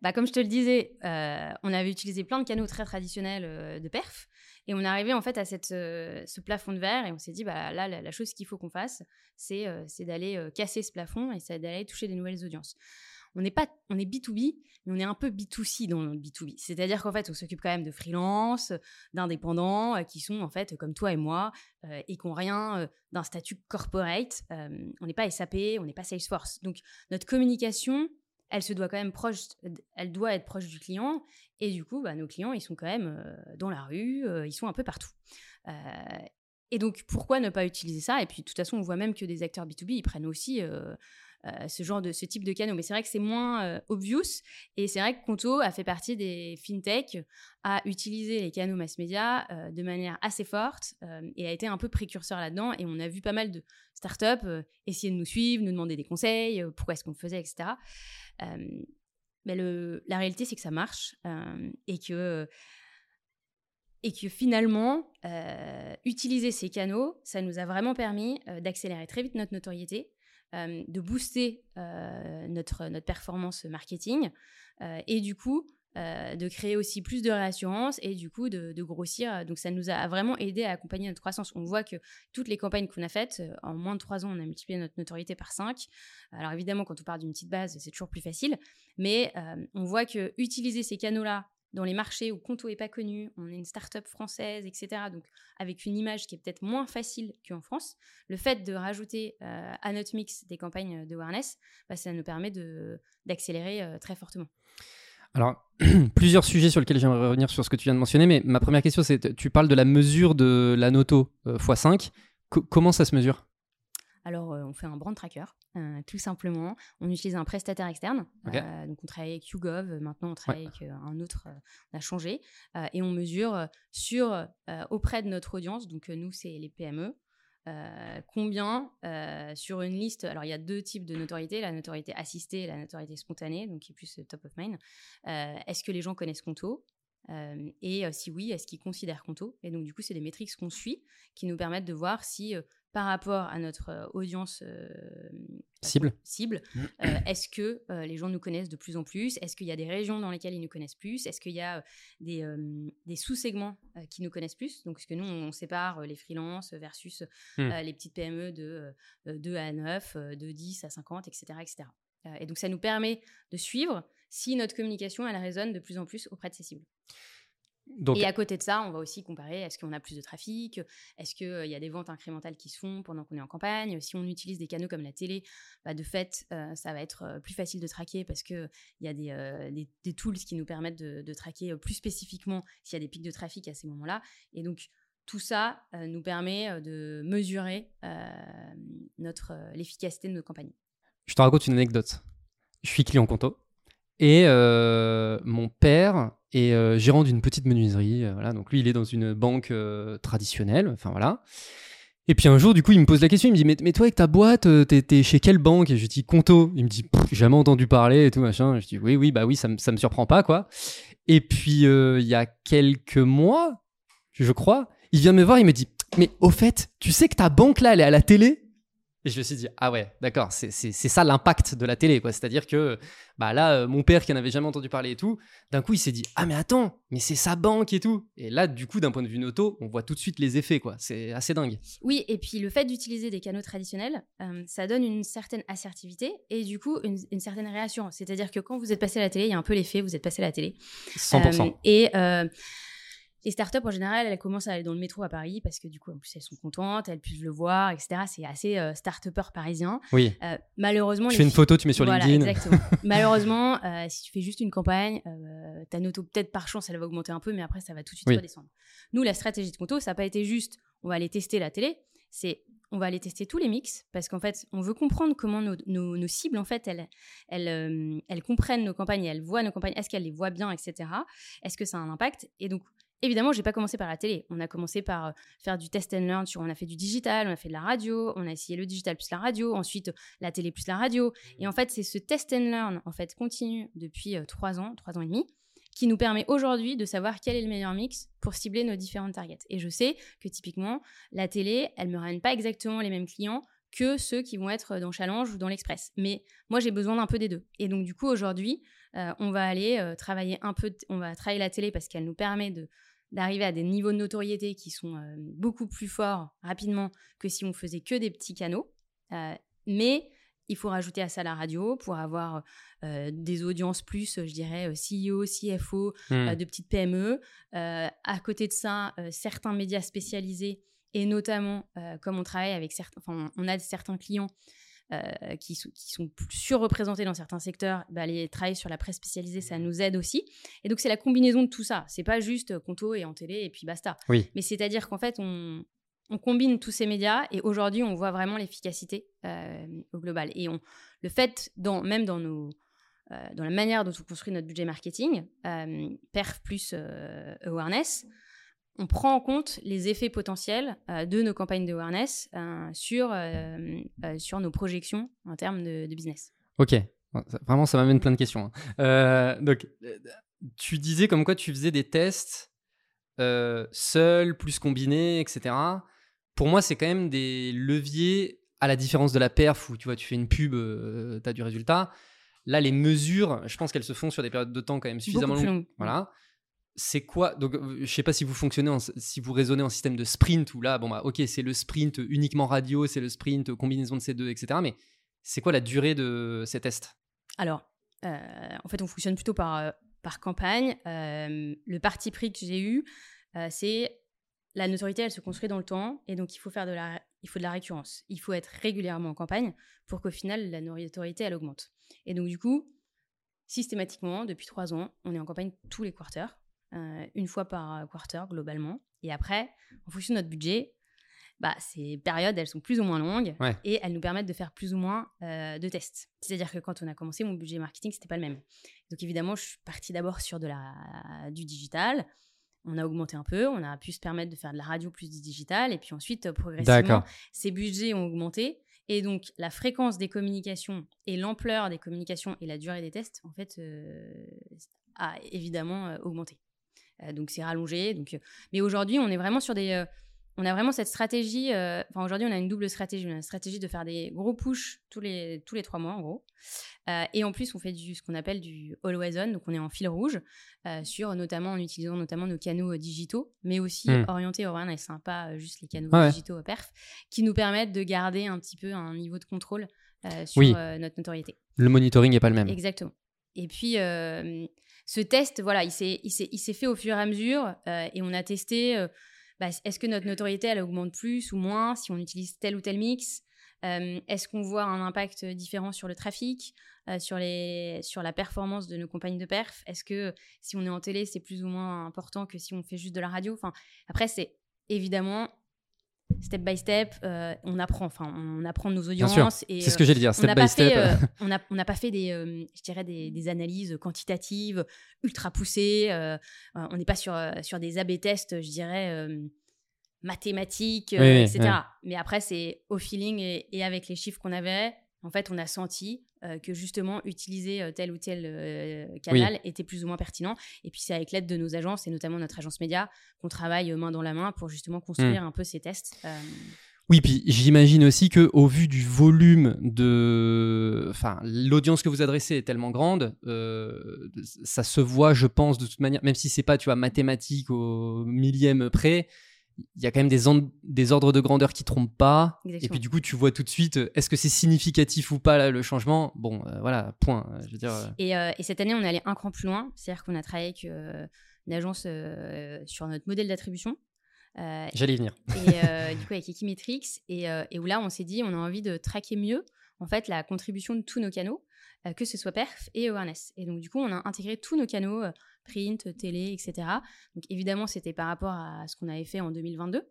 Bah, Comme je te le disais, on avait utilisé plein de canaux très traditionnels de perf. Et on est arrivé en fait à cette, ce plafond de verre et on s'est dit, bah, là, la, chose qu'il faut qu'on fasse, c'est d'aller casser ce plafond et c'est d'aller toucher des nouvelles audiences. On est, pas, on est B2B, mais on est un peu B2C dans le B2B. C'est-à-dire qu'en fait, on s'occupe quand même de freelance, d'indépendants qui sont en fait comme toi et moi et qui n'ont rien d'un statut corporate. on n'est pas SAP, on n'est pas Salesforce. Donc notre communication, elle se doit quand même proche, elle doit être proche du client. Et du coup, bah, nos clients, ils sont quand même euh, dans la rue, euh, ils sont un peu partout. Euh, et donc, pourquoi ne pas utiliser ça? Et puis, de toute façon, on voit même que des acteurs B2B, ils prennent aussi ce genre de ce type de canaux. Mais c'est vrai que c'est moins obvious. Et c'est vrai que Conto a fait partie des fintech à utiliser les canaux mass média de manière assez forte et a été un peu précurseur là-dedans. Et on a vu pas mal de startups essayer de nous suivre, nous demander des conseils, pourquoi est-ce qu'on faisait, etc mais le, la réalité, c'est que ça marche et que et que finalement, utiliser ces canaux, ça nous a vraiment permis d'accélérer très vite notre notoriété, de booster notre, notre performance marketing et du coup euh, de créer aussi plus de réassurance et du coup de, grossir. Donc ça nous a vraiment aidé à accompagner notre croissance. On voit que toutes les campagnes qu'on a faites, euh, en moins de trois ans, on a multiplié notre notoriété par 5. Alors évidemment, quand on part d'une petite base, c'est toujours plus facile, mais euh, on voit que utiliser ces canaux-là dans les marchés où Conto est pas connu, on est une start-up française, etc. Donc avec une image qui est peut-être moins facile qu'en France, le fait de rajouter à notre mix des campagnes de awareness, bah, ça nous permet d'accélérer très fortement. Alors, plusieurs sujets sur lesquels j'aimerais revenir sur ce que tu viens de mentionner, mais ma première question, c'est tu parles de la mesure de la Noto x5. comment ça se mesure? Alors, euh, on fait un brand tracker, euh, tout simplement. On utilise un prestataire externe. Euh, donc, on travaille avec YouGov. Maintenant, on travaille avec un autre. on a changé. et on mesure sur, auprès de notre audience. Donc, nous, c'est les PME. Euh, combien euh, sur une liste Alors, il y a deux types de notoriété la notoriété assistée et la notoriété spontanée, donc qui est plus top of mind. Euh, est-ce que les gens connaissent Conto? Et si oui, est-ce qu'ils considèrent Conto? Et donc, du coup, c'est des métriques qu'on suit qui nous permettent de voir si par rapport à notre euh, audience euh, cible, cible mmh. euh, est-ce que les gens nous connaissent de plus en plus? Est-ce qu'il y a des régions dans lesquelles ils nous connaissent plus? Est-ce qu'il y a des, des sous-segments qui nous connaissent plus? Donc, ce que nous, on, sépare les freelances versus mmh. les petites PME de 2 à 9, de 10 à 50, etc. etc. et donc, ça nous permet de suivre si notre communication, elle résonne de plus en plus auprès de ces cibles et à côté de ça, on va aussi comparer est-ce qu'on a plus de trafic? Est-ce qu'il euh, y a des ventes incrémentales qui se font pendant qu'on est en campagne? Si on utilise des canaux comme la télé, bah, de fait, euh, ça va être euh, plus facile de traquer parce qu'il y a des, des, tools qui nous permettent de, traquer plus spécifiquement s'il y a des pics de trafic à ces moments-là. Et donc, tout ça nous permet de mesurer notre l'efficacité de nos campagnes. Je te raconte une anecdote. Je suis client Conto et mon père et euh, gérant d'une petite menuiserie. Euh, voilà, donc lui, il est dans une banque euh, traditionnelle. Enfin voilà. Et puis un jour, du coup, il me pose la question. Il me dit Mais, toi, avec ta boîte, t'es chez quelle banque? Et je dis Conto. Il me dit J'ai jamais entendu parler et tout machin. Je dis Oui, oui, bah oui, ça, ça me surprend pas, quoi. Et puis, il y a quelques mois, je crois, il vient me voir. Il me dit Mais au fait, tu sais que ta banque là, elle est à la télé? Et je me suis dit, ah ouais, d'accord, c'est ça l'impact de la télé, quoi. C'est-à-dire que bah là, euh, mon père qui n'avait jamais entendu parler et tout, d'un coup, il s'est dit, ah mais attends, mais c'est sa banque et tout. Et là, du coup, d'un point de vue noto, on voit tout de suite les effets, quoi. C'est assez dingue. Oui, et puis le fait d'utiliser des canaux traditionnels, euh, ça donne une certaine assertivité et du coup, une, certaine réassurance. C'est-à-dire que quand vous êtes passé à la télé, il y a un peu l'effet, vous êtes passé à la télé. 100%. Euh, et les startups, en général, elles commencent à aller dans le métro à Paris parce que du coup, en plus, elles sont contentes, elles puissent le voir, etc. C'est assez euh, start-upper parisien. Oui. Euh, malheureusement. Tu fais une photo, tu mets sur voilà, LinkedIn. Exactement. malheureusement, euh, si tu fais juste une campagne, ta noto, peut-être par chance, elle va augmenter un peu, mais après, ça va tout de suite redescendre. Nous, la stratégie de Conto, ça n'a pas été juste on va aller tester la télé, c'est on va aller tester tous les mix parce qu'en fait, on veut comprendre comment nos, nos, cibles, en fait, elles, elles, euh, elles, comprennent nos campagnes, elles voient nos campagnes, est-ce qu'elles les voient bien, etc. Est-ce que ça a un impact? Et donc, évidemment, j'ai pas commencé par la télé. On a commencé par euh, faire du test and learn on a fait du digital, on a fait de la radio, on a essayé le digital plus la radio, ensuite la télé plus la radio. Et en fait, c'est ce test and learn, en fait, continue depuis euh, trois ans, trois ans et demi qui nous permet aujourd'hui de savoir quel est le meilleur mix pour cibler nos différentes targets. Et je sais que typiquement, la télé, elle ne me ramène pas exactement les mêmes clients que ceux qui vont être dans Challenge ou dans l'Express. Mais moi, j'ai besoin d'un peu des deux. Et donc, du coup, aujourd'hui, euh, on va aller euh, travailler un peu, on va travailler la télé parce qu'elle nous permet de d'arriver à des niveaux de notoriété qui sont euh, beaucoup plus forts rapidement que si on faisait que des petits canaux. mais il faut rajouter à ça la radio pour avoir euh, des audiences plus, je dirais, euh, CEO, CFO, euh, hmm. de petites PME. à côté de ça, certains médias spécialisés et notamment, comme on travaille avec certains, enfin, on a certains clients qui, sont, qui sont surreprésentés dans certains secteurs, bah, les travailler sur la presse spécialisée, ça nous aide aussi. Et donc, c'est la combinaison de tout ça. C'est pas juste Conto et en télé et puis basta. Oui. Mais c'est-à-dire qu'en fait, on, on combine tous ces médias et aujourd'hui, on voit vraiment l'efficacité au global. Et on, le fait, dans, même dans nos, euh, dans la manière dont on construit notre budget marketing, euh, perf plus euh, awareness, on prend en compte les effets potentiels de nos campagnes de awareness sur, sur nos projections en termes de, business. Ok, vraiment ça m'amène plein de questions. Hein. donc, tu disais comme quoi tu faisais des tests seuls, plus combinés, etc. Pour moi, c'est quand même des leviers à la différence de la perf où tu vois, tu fais une pub, tu as du résultat. Là, les mesures, je pense qu'elles se font sur des périodes de temps quand même suffisamment longues. Voilà. C'est quoi Donc, euh, je sais pas si vous fonctionnez, si vous raisonnez en système de sprint ou là, bon bah, ok, c'est le sprint uniquement radio, c'est le sprint combinaison de ces deux, etc. Mais c'est quoi la durée de ces tests? Alors, euh, en fait, on fonctionne plutôt par, euh, par campagne. le parti pris que j'ai eu, c'est la notoriété, elle se construit dans le temps, et donc il faut faire de la, il faut de la récurrence. Il faut être régulièrement en campagne pour qu'au final la notoriété elle augmente. Et donc, du coup, systématiquement, depuis trois ans, on est en campagne tous les quarters, euh, une fois par quarter globalement. Et après, en fonction de notre budget, bah, ces périodes, elles sont plus ou moins longues et elles nous permettent de faire plus ou moins euh, de tests. C'est-à-dire que quand on a commencé, mon budget marketing, c'était pas le même. Donc évidemment, je suis partie d'abord sur de la, du digital. On a augmenté un peu, on a pu se permettre de faire de la radio plus du digital. Et puis ensuite, progressivement, ces budgets ont augmenté. Et donc, la fréquence des communications et l'ampleur des communications et la durée des tests, en fait, euh, a évidemment euh, augmenté. Euh, donc, c'est rallongé. Donc, mais aujourd'hui, on est vraiment sur des on a vraiment cette stratégie. Euh, enfin, aujourd'hui, on a une double stratégie. On a une stratégie de faire des gros push tous les, tous les trois mois, en gros. Euh, et en plus, on fait du, ce qu'on appelle du always on. Donc, on est en fil rouge, euh, sur, notamment en utilisant notamment nos canaux digitaux, mais aussi hmm. orientés au et sympa, juste les canaux digitaux à perf, qui nous permettent de garder un petit peu un niveau de contrôle sur notre notoriété. Le monitoring n'est pas le même. Exactement. Et puis, ce test, voilà, il s'est fait au fur et à mesure et on a testé bah, est-ce que notre notoriété, elle augmente plus ou moins si on utilise tel ou tel mix euh, Est-ce qu'on voit un impact différent sur le trafic, euh, sur la performance de nos compagnies de perf? Est-ce que si on est en télé, c'est plus ou moins important que si on fait juste de la radio? Enfin, Après, c'est évidemment step by step, euh, on apprend, enfin, on apprend nos audiences. C'est ce que j'allais dire, step by step. Euh, on n'a on pas fait des, euh, je dirais des, analyses quantitatives ultra poussées. on n'est pas sur, sur des A/B tests, je dirais mathématiques, etc. Mais après, c'est au feeling et, avec les chiffres qu'on avait, en fait, on a senti euh, que justement utiliser euh, tel ou tel euh, canal était plus ou moins pertinent. Et puis c'est avec l'aide de nos agences et notamment notre agence média qu'on travaille main dans la main pour justement construire hmm. un peu ces tests. Oui, puis j'imagine aussi que au vu du volume de, enfin, l'audience que vous adressez est tellement grande, ça se voit, je pense, de toute manière, même si c'est pas, tu vois, mathématique au millième près il y a quand même des, des ordres de grandeur qui trompent pas. Et puis du coup, tu vois tout de suite, euh, est-ce que c'est significatif ou pas le changement? Bon, euh, voilà, point. Euh, je veux dire, et, cette année, on est allé un cran plus loin. C'est-à-dire qu'on a travaillé avec une agence sur notre modèle d'attribution. J'allais y venir. Et du coup, avec Equimetrix. Et, et où là, on s'est dit, on a envie de traquer mieux en fait la contribution de tous nos canaux, que ce soit perf et awareness. Et donc, du coup, on a intégré tous nos canaux print, télé, etc. Donc évidemment, c'était par rapport à ce qu'on avait fait en 2022.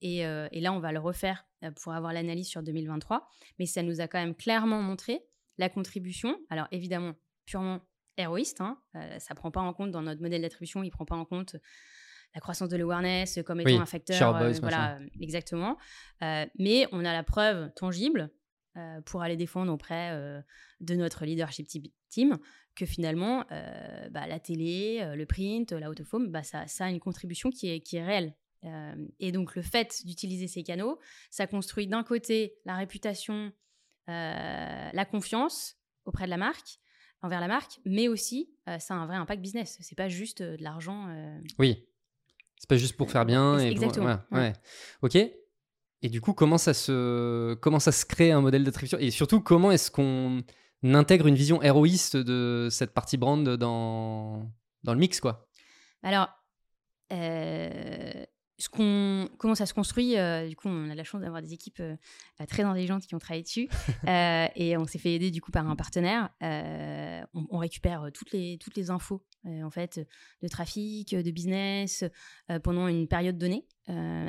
Et, et, là, on va le refaire pour avoir l'analyse sur 2023. Mais ça nous a quand même clairement montré la contribution. Alors évidemment, purement héroïste. Hein, ça ne prend pas en compte dans notre modèle d'attribution, il ne prend pas en compte la croissance de l'awareness comme étant un facteur. voilà, exactement. mais on a la preuve tangible pour aller défendre auprès de notre leadership team que finalement, bah, la télé, le print, la out bah, ça, ça, a une contribution qui est, qui est réelle. et donc le fait d'utiliser ces canaux, ça construit d'un côté la réputation, la confiance auprès de la marque, envers la marque, mais aussi ça a un vrai impact business. C'est pas juste de l'argent. Oui, c'est pas juste pour faire bien. Et Exactement. ouais. Ok. Et du coup, comment ça se, comment ça se crée un modèle d'attribution Et surtout, comment est-ce qu'on intègre une vision héroïste de cette partie brand dans, dans le mix, quoi? Alors, euh, ce qu'on, comment ça se construit euh, Du coup, on a la chance d'avoir des équipes euh, très intelligentes qui ont travaillé dessus. et on s'est fait aider du coup par un partenaire. On, récupère toutes les, toutes les infos en fait, de trafic, de business pendant une période donnée.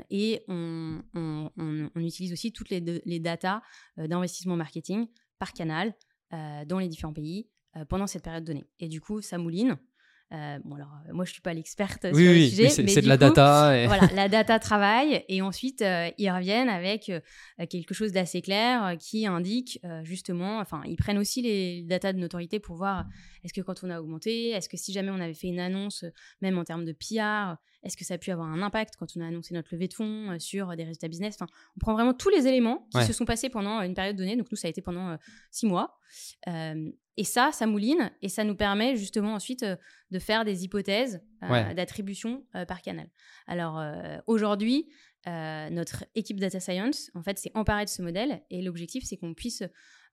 et on, on, on, utilise aussi toutes les, les datas d'investissement marketing par canal dans les différents pays pendant cette période donnée. Et du coup, ça mouline. Euh, bon, alors, euh, moi, je suis pas l'experte sur le sujet. Oui, c'est de la data. Et... Voilà, la data travaille. Et ensuite, euh, ils reviennent avec quelque chose d'assez clair qui indique justement, enfin, ils prennent aussi les data de notoriété pour voir est-ce que quand on a augmenté, est-ce que si jamais on avait fait une annonce, même en termes de PR, est-ce que ça a pu avoir un impact quand on a annoncé notre levée de fonds sur des résultats business? Enfin, on prend vraiment tous les éléments qui se sont passés pendant une période donnée. Donc, nous, ça a été pendant six mois. Et ça, ça mouline et ça nous permet justement ensuite euh, de faire des hypothèses euh, d'attribution euh, par canal. Alors aujourd'hui, notre équipe data science, en fait, s'est emparée de ce modèle et l'objectif, c'est qu'on puisse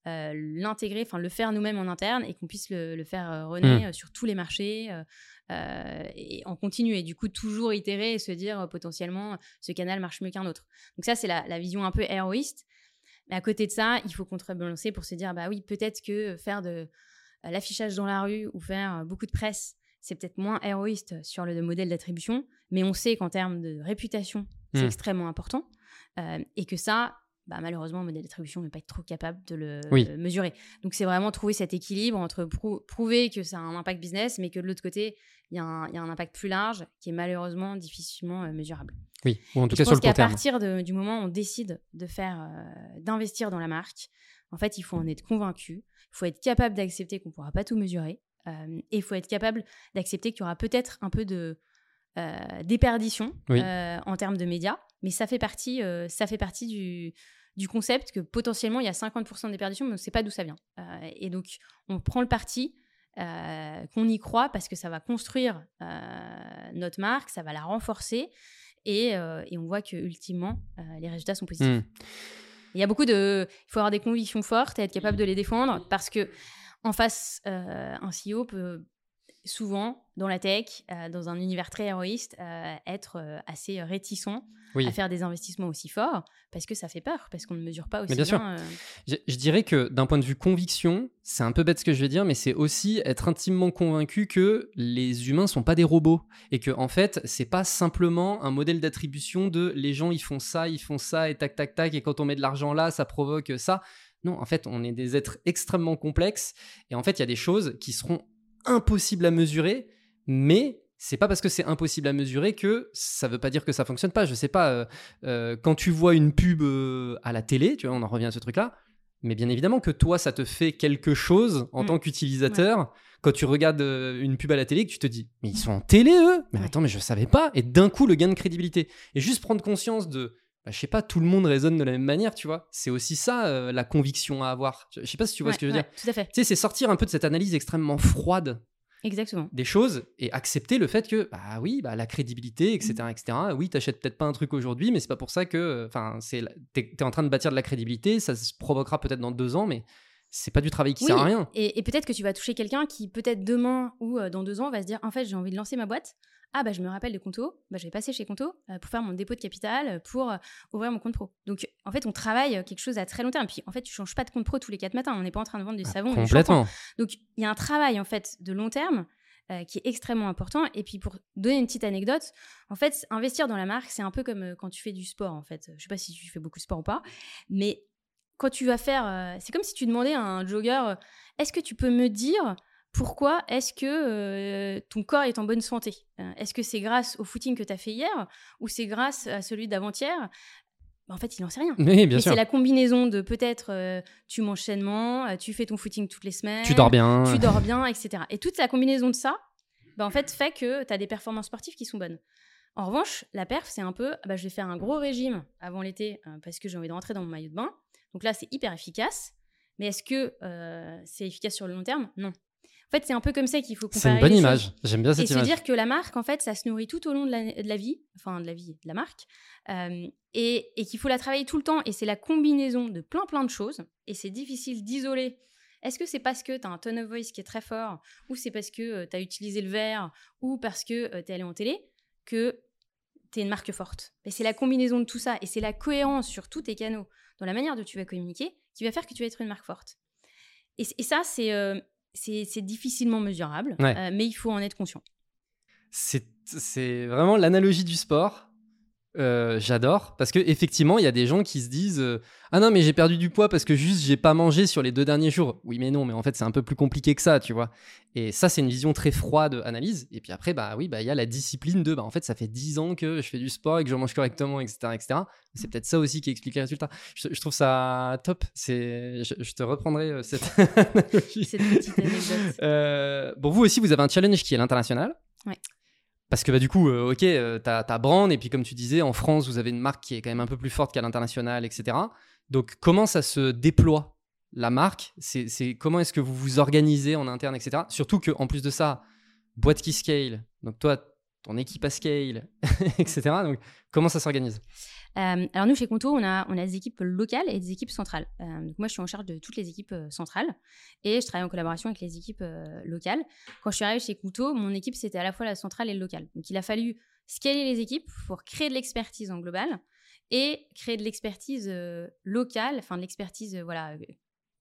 l'intégrer, enfin le faire nous-mêmes en interne et qu'on puisse le, faire renaître mmh. sur tous les marchés et en continu et du coup toujours itérer et se dire potentiellement ce canal marche mieux qu'un autre. Donc ça, c'est la, la, vision un peu héroïste. Mais à côté de ça, il faut contrebalancer pour se dire, bah oui, peut-être que faire de euh, l'affichage dans la rue ou faire euh, beaucoup de presse, c'est peut-être moins héroïste sur le modèle d'attribution, mais on sait qu'en termes de réputation, c'est mmh. extrêmement important. Euh, et que ça, bah, malheureusement, le modèle d'attribution n'est pas trop capable de le mesurer. Donc, c'est vraiment trouver cet équilibre entre prouver que ça a un impact business, mais que de l'autre côté, il y, a un impact plus large qui est malheureusement difficilement mesurable. Oui, ou en tout cas sur le court terme. partir du moment où on décide de faire, euh, d'investir dans la marque, en fait, il faut en être convaincu. Il faut être capable d'accepter qu'on ne pourra pas tout mesurer. Euh, et il faut être capable d'accepter qu'il y aura peut-être un peu de euh, déperdition en termes de médias. Mais ça fait partie, ça fait partie du, du concept que potentiellement il y a 50% de déperdition, mais on ne sait pas d'où ça vient. et donc, on prend le parti qu'on y croit parce que ça va construire notre marque, ça va la renforcer euh, et, on voit que ultimement euh, les résultats sont positifs. Hmm. Il y a beaucoup de. Il faut avoir des convictions fortes et être capable de les défendre parce que en face, euh, un CEO peut souvent dans la tech, dans un univers très héroïste, être assez réticent à faire des investissements aussi forts parce que ça fait peur, parce qu'on ne mesure pas aussi mais bien. sûr. Euh, je, dirais que d'un point de vue conviction, c'est un peu bête ce que je vais dire, mais c'est aussi être intimement convaincu que les humains sont pas des robots et que en fait, c'est pas simplement un modèle d'attribution de les gens ils font ça, ils font ça et tac tac tac et quand on met de l'argent là, ça provoque ça. Non, en fait, on est des êtres extrêmement complexes et en fait, il y a des choses qui seront impossibles à mesurer, mais c'est pas parce que c'est impossible à mesurer que ça veut pas dire que ça fonctionne pas. Je sais pas, euh, euh, quand tu vois une pub euh, à la télé, tu vois, on en revient à ce truc-là, mais bien évidemment que toi, ça te fait quelque chose en mm. tant qu'utilisateur. Quand tu regardes une pub à la télé, que tu te dis, mais ils sont en télé, eux Mais attends, mais je savais pas. Et d'un coup, le gain de crédibilité. Et juste prendre conscience de, bah, je sais pas, tout le monde raisonne de la même manière, tu vois. C'est aussi ça, la conviction à avoir. Je sais pas si tu vois ce que je veux dire. Tout à fait. Tu sais, c'est sortir un peu de cette analyse extrêmement froide Exactement. des choses et accepter le fait que bah oui bah la crédibilité etc mmh. etc oui t'achètes peut-être pas un truc aujourd'hui mais c'est pas pour ça que enfin c'est t'es es en train de bâtir de la crédibilité ça se provoquera peut-être dans deux ans mais c'est pas du travail qui sert à rien et, peut-être que tu vas toucher quelqu'un qui peut-être demain ou euh, dans deux ans va se dire en fait j'ai envie de lancer ma boîte ah bah je me rappelle de Conto, bah, je vais passer chez Conto euh, pour faire mon dépôt de capital, euh, pour euh, ouvrir mon compte pro. Donc en fait on travaille quelque chose à très long terme. Puis en fait tu changes pas de compte pro tous les quatre matins, on n'est pas en train de vendre du ah, savon. Complètement. Donc il y a un travail en fait de long terme euh, qui est extrêmement important. Et puis pour donner une petite anecdote, en fait, investir dans la marque, c'est un peu comme euh, quand tu fais du sport, en fait. Je sais pas si tu fais beaucoup de sport ou pas, mais quand tu vas faire, euh, c'est comme si tu demandais à un jogger, est-ce que tu peux me dire pourquoi est-ce que ton corps est en bonne santé? Est-ce que c'est grâce au footing que tu as fait hier ou c'est grâce à celui d'avant-hier? Bah, en fait, il n'en sait rien. Oui, bien sûr. C'est la combinaison de peut-être tu manges sainement, tu fais ton footing toutes les semaines. Tu dors bien. Tu dors bien, etc. Et toute la combinaison de ça, bah, en fait, fait que tu as des performances sportives qui sont bonnes. En revanche, la perf, c'est un peu, bah, je vais faire un gros régime avant l'été parce que j'ai envie de rentrer dans mon maillot de bain. Donc là, c'est hyper efficace. Mais est-ce que c'est efficace sur le long terme? Non. En fait, c'est un peu comme ça qu'il faut comparer. C'est une bonne image. J'aime bien cette et image. Et se dire que la marque, en fait, ça se nourrit tout au long de la, vie, enfin de la vie de la marque, euh, et, qu'il faut la travailler tout le temps. Et c'est la combinaison de plein plein de choses. Et c'est difficile d'isoler. Est-ce que c'est parce que tu as un tone of voice qui est très fort, ou c'est parce que euh, tu as utilisé le verre, ou parce que euh, tu es allé en télé, que tu es une marque forte? Et c'est la combinaison de tout ça, et c'est la cohérence sur tous tes canaux, dans la manière dont tu vas communiquer, qui va faire que tu vas être une marque forte. Et, et ça, c'est c'est difficilement mesurable, euh, mais il faut en être conscient. C'est vraiment l'analogie du sport. Euh, j'adore parce que effectivement il y a des gens qui se disent euh, ah non mais j'ai perdu du poids parce que juste j'ai pas mangé sur les deux derniers jours oui mais non mais en fait c'est un peu plus compliqué que ça tu vois. Et ça c'est une vision très froide analyse. Et puis après bah oui bah il y a la discipline de bah en fait ça fait 10 ans que je fais du sport et que je mange correctement etc etc c'est peut-être ça aussi qui explique les résultats. Je, trouve ça top. C'est je, te reprendrai cette analogie. Cette petite anecdote. Bon vous aussi vous avez un challenge qui est l'international. Ouais. Parce que bah, du coup, euh, ok, euh, t'as as Brand, et puis comme tu disais, en France, vous avez une marque qui est quand même un peu plus forte qu'à l'international, etc. Donc comment ça se déploie la marque? C'est Comment est-ce que vous vous organisez en interne, etc. Surtout qu'en plus de ça, boîte qui scale, donc toi, ton équipe à scale, etc. Donc comment ça s'organise? Euh, alors nous, chez Conto, on a, des équipes locales et des équipes centrales. Euh, donc moi, je suis en charge de toutes les équipes euh, centrales et je travaille en collaboration avec les équipes locales. Quand je suis arrivée chez Conto, mon équipe, c'était à la fois la centrale et le local. Donc il a fallu scaler les équipes pour créer de l'expertise en global et créer de l'expertise locale, enfin de l'expertise voilà,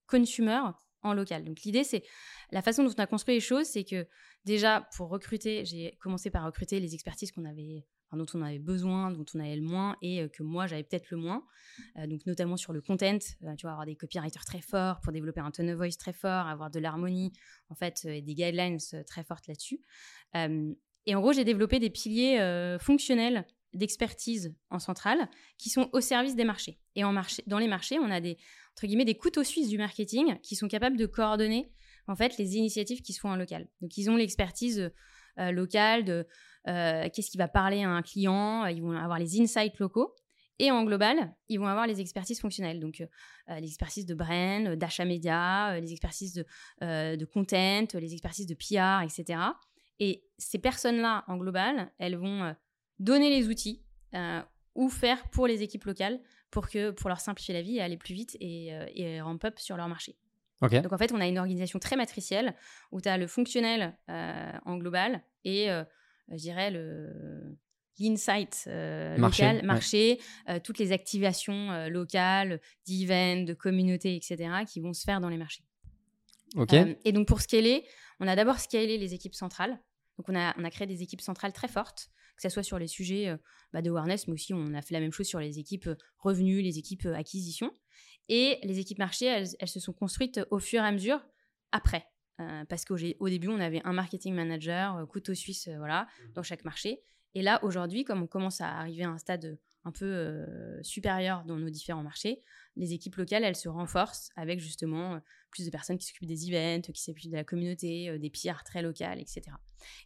consumer en local. Donc l'idée, c'est la façon dont on a construit les choses, c'est que déjà pour recruter, j'ai commencé par recruter les expertises qu'on avait dont on avait besoin, dont on avait le moins et euh, que moi j'avais peut-être le moins. Euh, donc notamment sur le content, euh, tu vois, avoir des copywriters très forts pour développer un tone of voice très fort, avoir de l'harmonie en fait et des guidelines très fortes là-dessus. et en gros, j'ai développé des piliers fonctionnels d'expertise en centrale qui sont au service des marchés. Et en marché, dans les marchés, on a des entre guillemets des couteaux suisses du marketing qui sont capables de coordonner en fait les initiatives qui se font en local. Donc ils ont l'expertise locale de qu'est-ce qui va parler à un client, euh, ils vont avoir les insights locaux. Et en global, ils vont avoir les expertises fonctionnelles, donc euh, les expertises de brand, d'achat média, les expertises de, de, content, les expertises de PR, etc. Et ces personnes-là, en global, elles vont donner les outils ou faire pour les équipes locales pour, que, pour leur simplifier la vie et aller plus vite et, et ramp up sur leur marché. Donc en fait, on a une organisation très matricielle où tu as le fonctionnel en global et je dirais, le l'insight euh, local, marché, euh, toutes les activations euh, locales, d'events, de communautés, etc., qui vont se faire dans les marchés. Ok. et donc pour scaler, on a d'abord scalé les équipes centrales. Donc on a, on a créé des équipes centrales très fortes, que ce soit sur les sujets bah, de awareness, mais aussi on a fait la même chose sur les équipes revenus, les équipes acquisition. Et les équipes marché, elles, elles, se sont construites au fur et à mesure après. Euh, parce qu'au au début, on avait un marketing manager, euh, couteau suisse, euh, voilà, mmh. dans chaque marché. Et là, aujourd'hui, comme on commence à arriver à un stade un peu supérieur dans nos différents marchés, les équipes locales, elles se renforcent avec justement plus de personnes qui s'occupent des events, qui s'occupent de la communauté, des PR très locales, etc.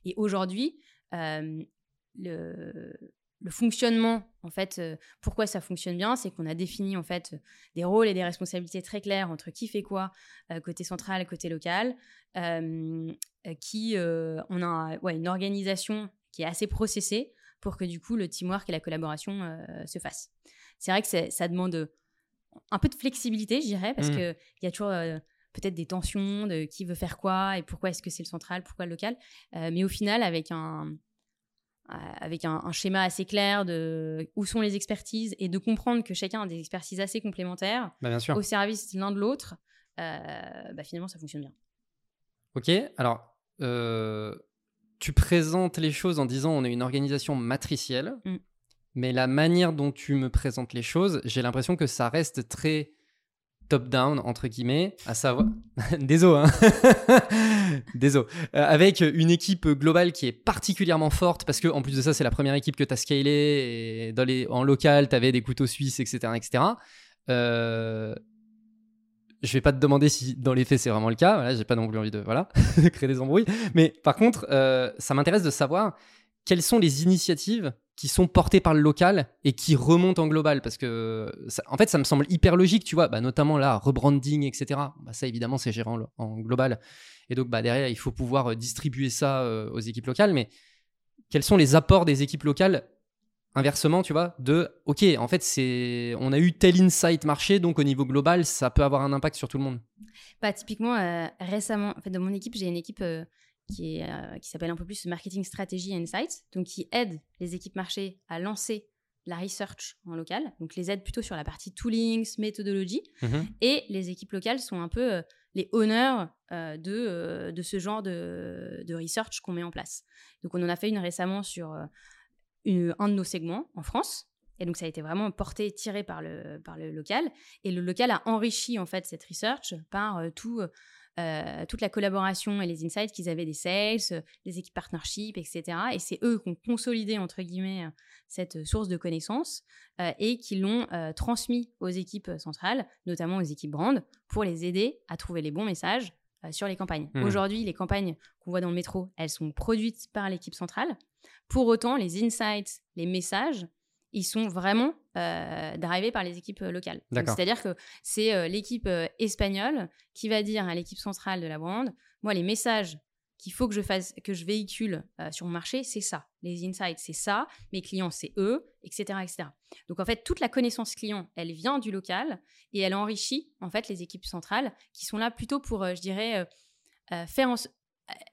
Et aujourd'hui, le, le fonctionnement, en fait, euh, pourquoi ça fonctionne bien, c'est qu'on a défini en fait des rôles et des responsabilités très claires entre qui fait quoi, euh, côté central et côté local, euh, qui on a ouais, une organisation qui est assez processée pour que du coup le teamwork et la collaboration se fassent. C'est vrai que ça demande un peu de flexibilité, je dirais, parce mmh. que qu'il y a toujours peut-être des tensions de qui veut faire quoi et pourquoi est-ce que c'est le central, pourquoi le local. mais au final, avec un, euh, avec un, schéma assez clair de où sont les expertises et de comprendre que chacun a des expertises assez complémentaires bah, au service l'un de l'autre, euh, bah, finalement ça fonctionne bien. Ok, alors euh, tu présentes les choses en disant on est une organisation matricielle, Mm. mais la manière dont tu me présentes les choses, j'ai l'impression que ça reste très top-down, entre guillemets, à savoir... Désolé, hein Désolé. Euh, avec une équipe globale qui est particulièrement forte, parce que en plus de ça, c'est la première équipe que tu as scalée, et dans les... en local, tu avais des couteaux suisses, etc. etc. Euh, je vais pas te demander si dans les faits c'est vraiment le cas. J'ai pas non plus envie de voilà créer des embrouilles. Mais par contre, euh, ça m'intéresse de savoir quelles sont les initiatives qui sont portées par le local et qui remontent en global? Parce que ça- en fait ça me semble hyper logique tu vois. Bah, notamment là rebranding etc bah, ça évidemment c'est géré en, global. Et donc bah, derrière il faut pouvoir euh, distribuer ça euh, aux équipes locales. Mais quels sont les apports des équipes locales inversement tu vois de ok en fait c'est on a eu tel insight marché donc au niveau global ça peut avoir un impact sur tout le monde? Bah, typiquement, euh, récemment, en fait, dans mon équipe, j'ai une équipe qui, est, euh, qui s'appelle un peu plus Marketing Strategy Insights, donc qui aide les équipes marché à lancer la research en local, donc les aide plutôt sur la partie toolings, méthodologie, Mhm. et les équipes locales sont un peu euh, les honneurs euh, de, euh, de ce genre de, de research qu'on met en place. Donc on en a fait une récemment sur une- un de nos segments en France. Et donc ça a été vraiment porté, tiré par le, par le local. Et le local a enrichi en fait cette research par tout, euh, toute la collaboration et les insights qu'ils avaient des sales, euh, des équipes partnership, etc. Et c'est eux qui ont consolidé entre guillemets euh, cette source de connaissances euh, et qui l'ont euh, transmis aux équipes centrales, notamment aux équipes brand, pour les aider à trouver les bons messages sur les campagnes. Mhm. Aujourd'hui, les campagnes qu'on voit dans le métro, elles sont produites par l'équipe centrale. Pour autant, les insights, les messages, ils sont vraiment euh, drivés par les équipes euh, locales. C'est-à-dire que c'est euh, l'équipe euh, espagnole qui va dire à l'équipe centrale de la brand, moi, les messages qu'il faut que je fasse, que je véhicule sur mon marché, c'est ça. Les insights, c'est ça. Mes clients, c'est eux, etc., etc. Donc en fait, toute la connaissance client, elle vient du local et elle enrichit en fait les équipes centrales qui sont là plutôt pour, je dirais, faire en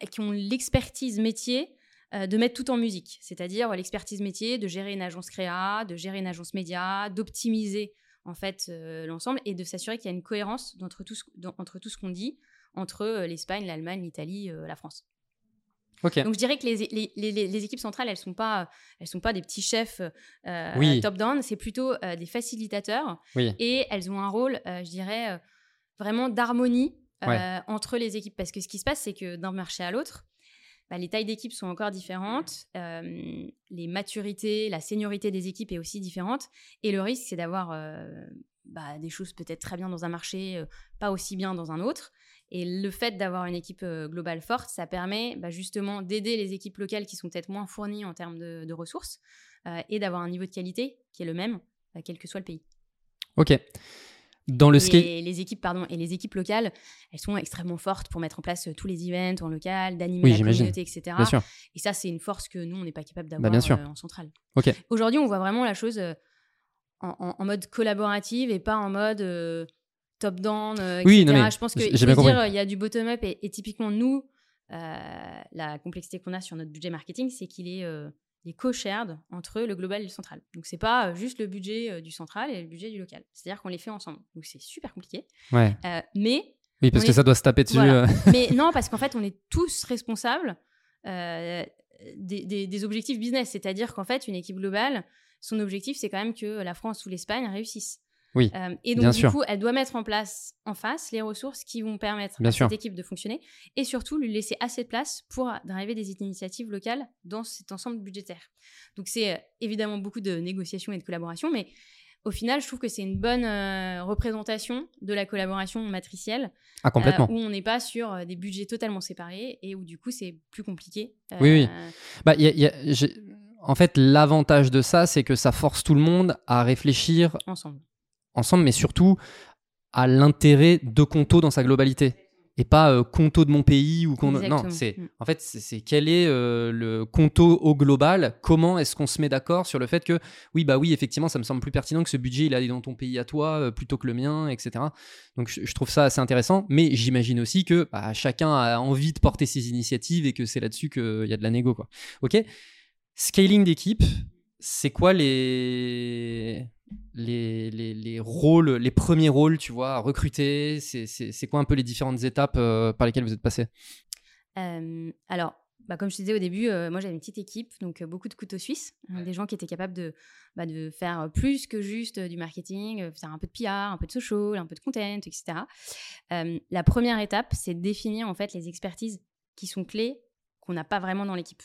qui ont l'expertise métier euh, de mettre tout en musique, c'est-à-dire l'expertise métier de gérer une agence créa, de gérer une agence média, d'optimiser en fait euh, l'ensemble et de s'assurer qu'il y a une cohérence entre tout ce, dans- entre tout ce qu'on dit entre euh, l'Espagne, l'Allemagne, l'Italie, la France. ok Donc je dirais que les, les, les- les équipes centrales, elles sont pas, elles sont pas des petits chefs euh, Oui. top-down, c'est plutôt euh, des facilitateurs oui et elles ont un rôle, euh, je dirais, vraiment d'harmonie Ouais. entre les équipes. Parce que ce qui se passe, c'est que d'un marché à l'autre, bah, les tailles d'équipes sont encore différentes, euh, les maturités, la seniorité des équipes est aussi différente, et le risque, c'est d'avoir euh, bah, des choses peut-être très bien dans un marché, euh, pas aussi bien dans un autre. Et le fait d'avoir une équipe globale forte, ça permet bah, justement d'aider les équipes locales qui sont peut-être moins fournies en termes de, de ressources et d'avoir un niveau de qualité qui est le même, quel que soit le pays. ok dans le Et les équipes, pardon, et les équipes locales, elles sont extrêmement fortes pour mettre en place euh, tous les events en local, d'animer Oui, la communauté, etc. bien sûr Et ça, c'est une force que nous, on n'est pas capable Bah, d'avoir euh, en centrale. Aujourd'hui, on voit vraiment la chose euh, en, en- en mode collaborative et pas en mode euh, top-down, euh, Oui, etc. non, mais Je pense bien se dire, il y a du bottom-up et, et typiquement, nous, la complexité qu'on a sur notre budget marketing, c'est qu'il est, il est co-shared entre le global et le central. Donc, c'est pas euh, juste le budget euh, du central et le budget du local. C'est-à-dire qu'on les fait ensemble. Donc, c'est super compliqué. ouais Euh, mais oui parce que est- ça doit se taper dessus Voilà. mais non, parce qu'en fait, on est tous responsables euh, des, des- des objectifs business. C'est-à-dire qu'en fait, une équipe globale, son objectif, c'est quand même que la France ou l'Espagne réussissent. Oui, Euh, et bien donc, du sûr. coup, elle doit mettre en place en face les ressources qui vont permettre Bien à sûr. cette équipe de fonctionner et surtout lui laisser assez de place pour driver des initiatives locales dans cet ensemble budgétaire. Donc, c'est euh, évidemment beaucoup de négociations et de collaboration, mais au final, je trouve que c'est une bonne euh, représentation de la collaboration matricielle ah complètement euh, où on n'est pas sur euh, des budgets totalement séparés et où du coup c'est plus compliqué. Oui, oui. Bah, y a- y a- j'ai- En fait, l'avantage de ça, c'est que ça force tout le monde à réfléchir Ensemble. Ensemble, mais surtout à l'intérêt de Conto dans sa globalité. Et pas euh, Conto de mon pays ou Conto... Non, c'est Mm. en fait c'est quel est euh, le Conto au global? Comment est-ce qu'on se met d'accord sur le fait que oui bah oui effectivement ça me semble plus pertinent que ce budget il allait dans ton pays à toi euh, plutôt que le mien, etc. Donc je, je trouve ça assez intéressant. Mais j'imagine aussi que bah, chacun a envie de porter ses initiatives et que c'est là-dessus qu'il y a de la négo quoi. Ok. Scaling d'équipe, c'est quoi les les, les, les rôles, les premiers rôles, tu vois, à recruter C'est quoi un peu les différentes étapes euh, par lesquelles vous êtes passé? Euh, alors, bah, comme je te disais au début, moi j'avais une petite équipe, donc beaucoup de couteaux suisses, hein, des gens qui étaient capables de, bah, de faire plus que juste du marketing, faire un peu de PR, un peu de social, un peu de content, etc. la première étape, c'est de définir en fait les expertises qui sont clés qu'on n'a pas vraiment dans l'équipe.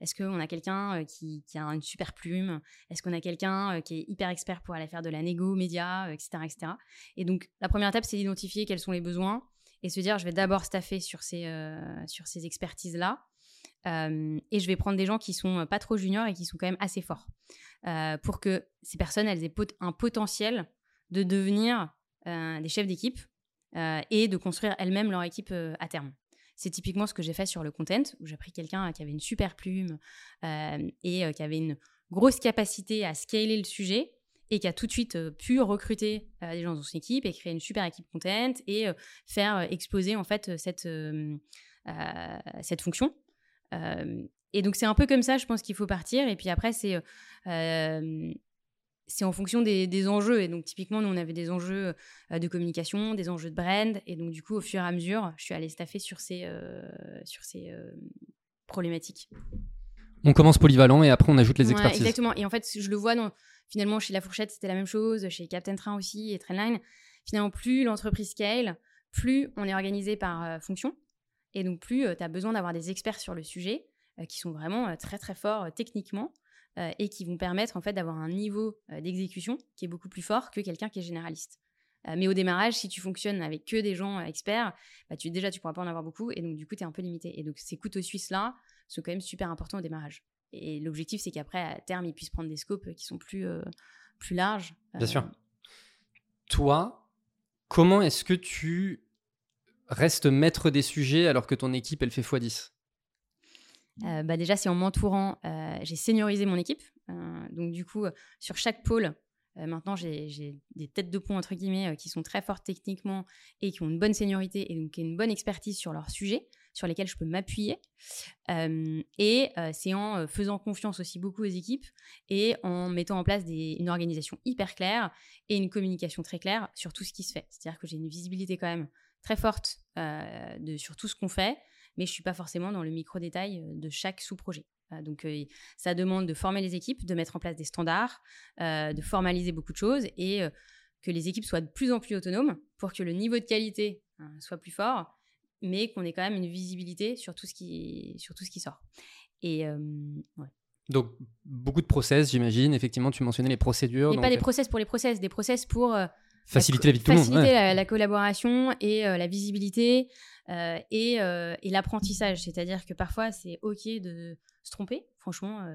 Est-ce qu'on a quelqu'un qui, qui, a une super plume? Est-ce qu'on a quelqu'un qui est hyper expert pour aller faire de la négo, média, etc., etc. Et donc la première étape, c'est d'identifier quels sont les besoins et se dire je vais d'abord staffer sur ces, ces expertises-là. et je vais prendre des gens qui sont pas trop juniors et qui sont quand même assez forts pour que ces personnes elles aient un potentiel de devenir des chefs d'équipe et de construire elles-mêmes leur équipe à terme. C'est typiquement ce que j'ai fait sur le content, où j'ai pris quelqu'un qui avait une super plume et qui avait une grosse capacité à scaler le sujet et qui a tout de suite pu recruter des gens dans son équipe et créer une super équipe content et faire exploser en fait cette, cette fonction. et donc c'est un peu comme ça, je pense qu'il faut partir. Et puis après, c'est c'est en fonction des, enjeux. Et donc, typiquement, nous, on avait des enjeux de communication, des enjeux de brand. Et donc, du coup, au fur et à mesure, je suis allée staffer sur ces, sur ces problématiques. On commence polyvalent et après, on ajoute les expertises. exactement. Et en fait, je le vois dans, Finalement, chez La Fourchette, c'était la même chose, chez Captain Train aussi et Trainline. Finalement, plus l'entreprise scale, plus on est organisé par euh, fonction. Et donc, plus euh, tu as besoin d'avoir des experts sur le sujet euh, qui sont vraiment très, très forts techniquement et qui vont permettre en fait d'avoir un niveau d'exécution qui est beaucoup plus fort que quelqu'un qui est généraliste. mais au démarrage, si tu fonctionnes avec que des gens experts, bah, tu, déjà, tu pourras pas en avoir beaucoup et donc, du coup, tu es un peu limité. Et donc, ces couteaux suisses-là sont quand même super importants au démarrage. Et l'objectif, c'est qu'après, à terme, ils puissent prendre des scopes qui sont plus, euh, plus larges. Bien sûr. Euh. Toi, comment est-ce que tu restes maître des sujets alors que ton équipe, elle fait x10 euh, bah déjà, c'est en m'entourant. j'ai seniorisé mon équipe. donc, du coup, sur chaque pôle, maintenant, j'ai des têtes de pont, entre guillemets, qui sont très fortes techniquement et qui ont une bonne seniorité et donc une bonne expertise sur leur sujet sur lesquels je peux m'appuyer. et c'est en faisant confiance aussi beaucoup aux équipes et en mettant en place une organisation hyper claire et une communication très claire sur tout ce qui se fait. C'est-à-dire que j'ai une visibilité quand même très forte sur tout ce qu'on fait, mais je ne suis pas forcément dans le micro-détail de chaque sous-projet. Donc, ça demande de former les équipes, de mettre en place des standards, de formaliser beaucoup de choses et que les équipes soient de plus en plus autonomes pour que le niveau de qualité hein, soit plus fort mais qu'on ait quand même une visibilité sur tout ce qui, sur tout ce qui sort. Et Donc, beaucoup de process, j'imagine. Effectivement, tu mentionnais les procédures. Et pas des process pour les process, des process pour faciliter la, vie de tout le monde. Faciliter la, collaboration et la visibilité et, et l'apprentissage. C'est-à-dire que parfois, c'est OK de se tromper. Franchement,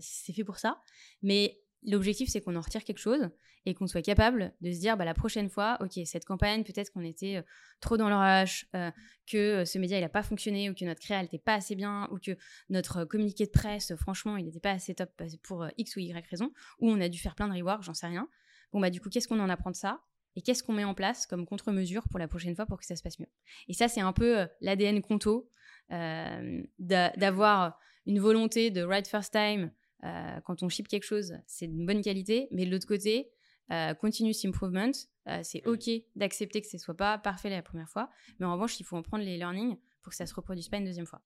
c'est fait pour ça. Mais l'objectif, c'est qu'on en retire quelque chose et qu'on soit capable de se dire bah, la prochaine fois, ok, cette campagne, peut-être qu'on était euh, trop dans euh, que euh, ce média il n'a pas fonctionné ou que notre créa n'était pas assez bien ou que notre communiqué de presse, franchement, il n'était pas assez top pour X ou Y raison, ou on a dû faire plein de rework, j'en sais rien. Bon, bah du coup, qu'est-ce qu'on en apprend de ça? Et qu'est-ce qu'on met en place comme contre-mesure pour la prochaine fois pour que ça se passe mieux? Et ça, c'est un peu l'ADN Conto, d'avoir une volonté de right first time, quand on ship quelque chose, c'est de bonne qualité, mais de l'autre côté, euh, continuous improvement, euh, c'est OK d'accepter que ce soit pas parfait la première fois, mais en revanche, il faut en prendre les learnings pour que ça se reproduise pas une deuxième fois.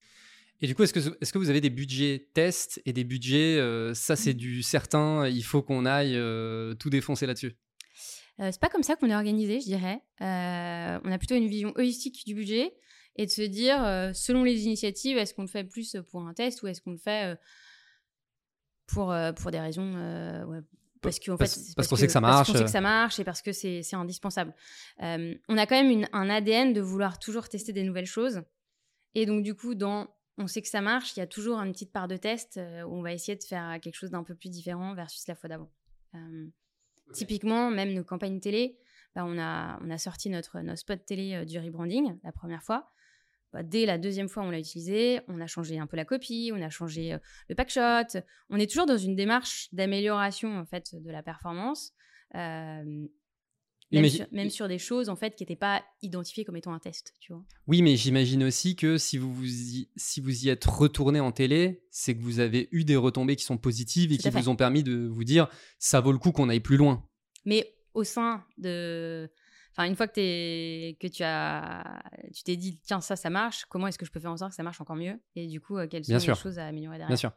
Et du coup, est-ce que, est que vous avez des budgets test et des budgets, euh, ça c'est du certain, il faut qu'on aille tout défoncer là-dessus? C'est pas comme ça qu'on est organisé, je dirais. on a plutôt une vision holistique du budget et de se dire, selon les initiatives, est-ce qu'on le fait plus pour un test ou est-ce qu'on le fait pour, pour des raisons parce qu'en fait, parce, qu'on sait que ça marche. Parce qu'on sait que ça marche et parce que c'est indispensable. Euh, on a quand même une, un ADN de vouloir toujours tester des nouvelles choses. Et donc, du coup, dans on sait que ça marche, il y a toujours une petite part de test euh, où on va essayer de faire quelque chose d'un peu plus différent versus la fois d'avant. Euh, typiquement, même nos campagnes télé, bah, on, a, sorti notre, notre spot télé du rebranding la première fois. Bah, dès la deuxième fois, on l'a utilisé, on a changé un peu la copie, on a changé euh, le packshot. On est toujours dans une démarche d'amélioration en fait de la performance. Même, sur, des choses en fait qui n'étaient pas identifiées comme étant un test, tu vois. Oui, mais j'imagine aussi que si vous, vous y, si vous y êtes retourné en télé, c'est que vous avez eu des retombées qui sont positives et qui vous ont permis de vous dire ça vaut le coup qu'on aille plus loin. Mais au sein de Enfin, une fois que, es, que tu as, tu t'es dit, tiens, ça, ça marche, comment est-ce que je peux faire en sorte que ça marche encore mieux? Et du coup, quelles sont les choses à améliorer derrière? Bien sûr.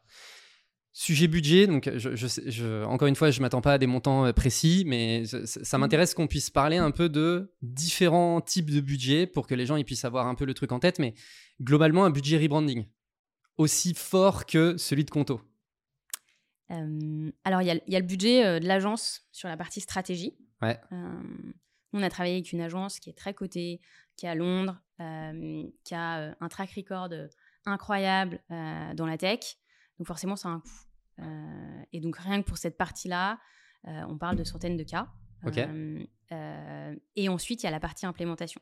Sujet budget, donc je, je, encore une fois, je m'attends pas à des montants précis, mais ça, mmh. m'intéresse qu'on puisse parler un peu de différents types de budget pour que les gens ils puissent avoir un peu le truc en tête. Mais globalement, un budget rebranding aussi fort que celui de Conto. alors, il y, a le budget de l'agence sur la partie stratégie. Ouais. on a travaillé avec une agence qui est très cotée, qui est à Londres, qui a un track record incroyable dans la tech. Donc forcément, ça a un coût. Euh, et donc rien que pour cette partie-là, euh, on parle de centaines de cas. Euh, et ensuite, il y a la partie implémentation.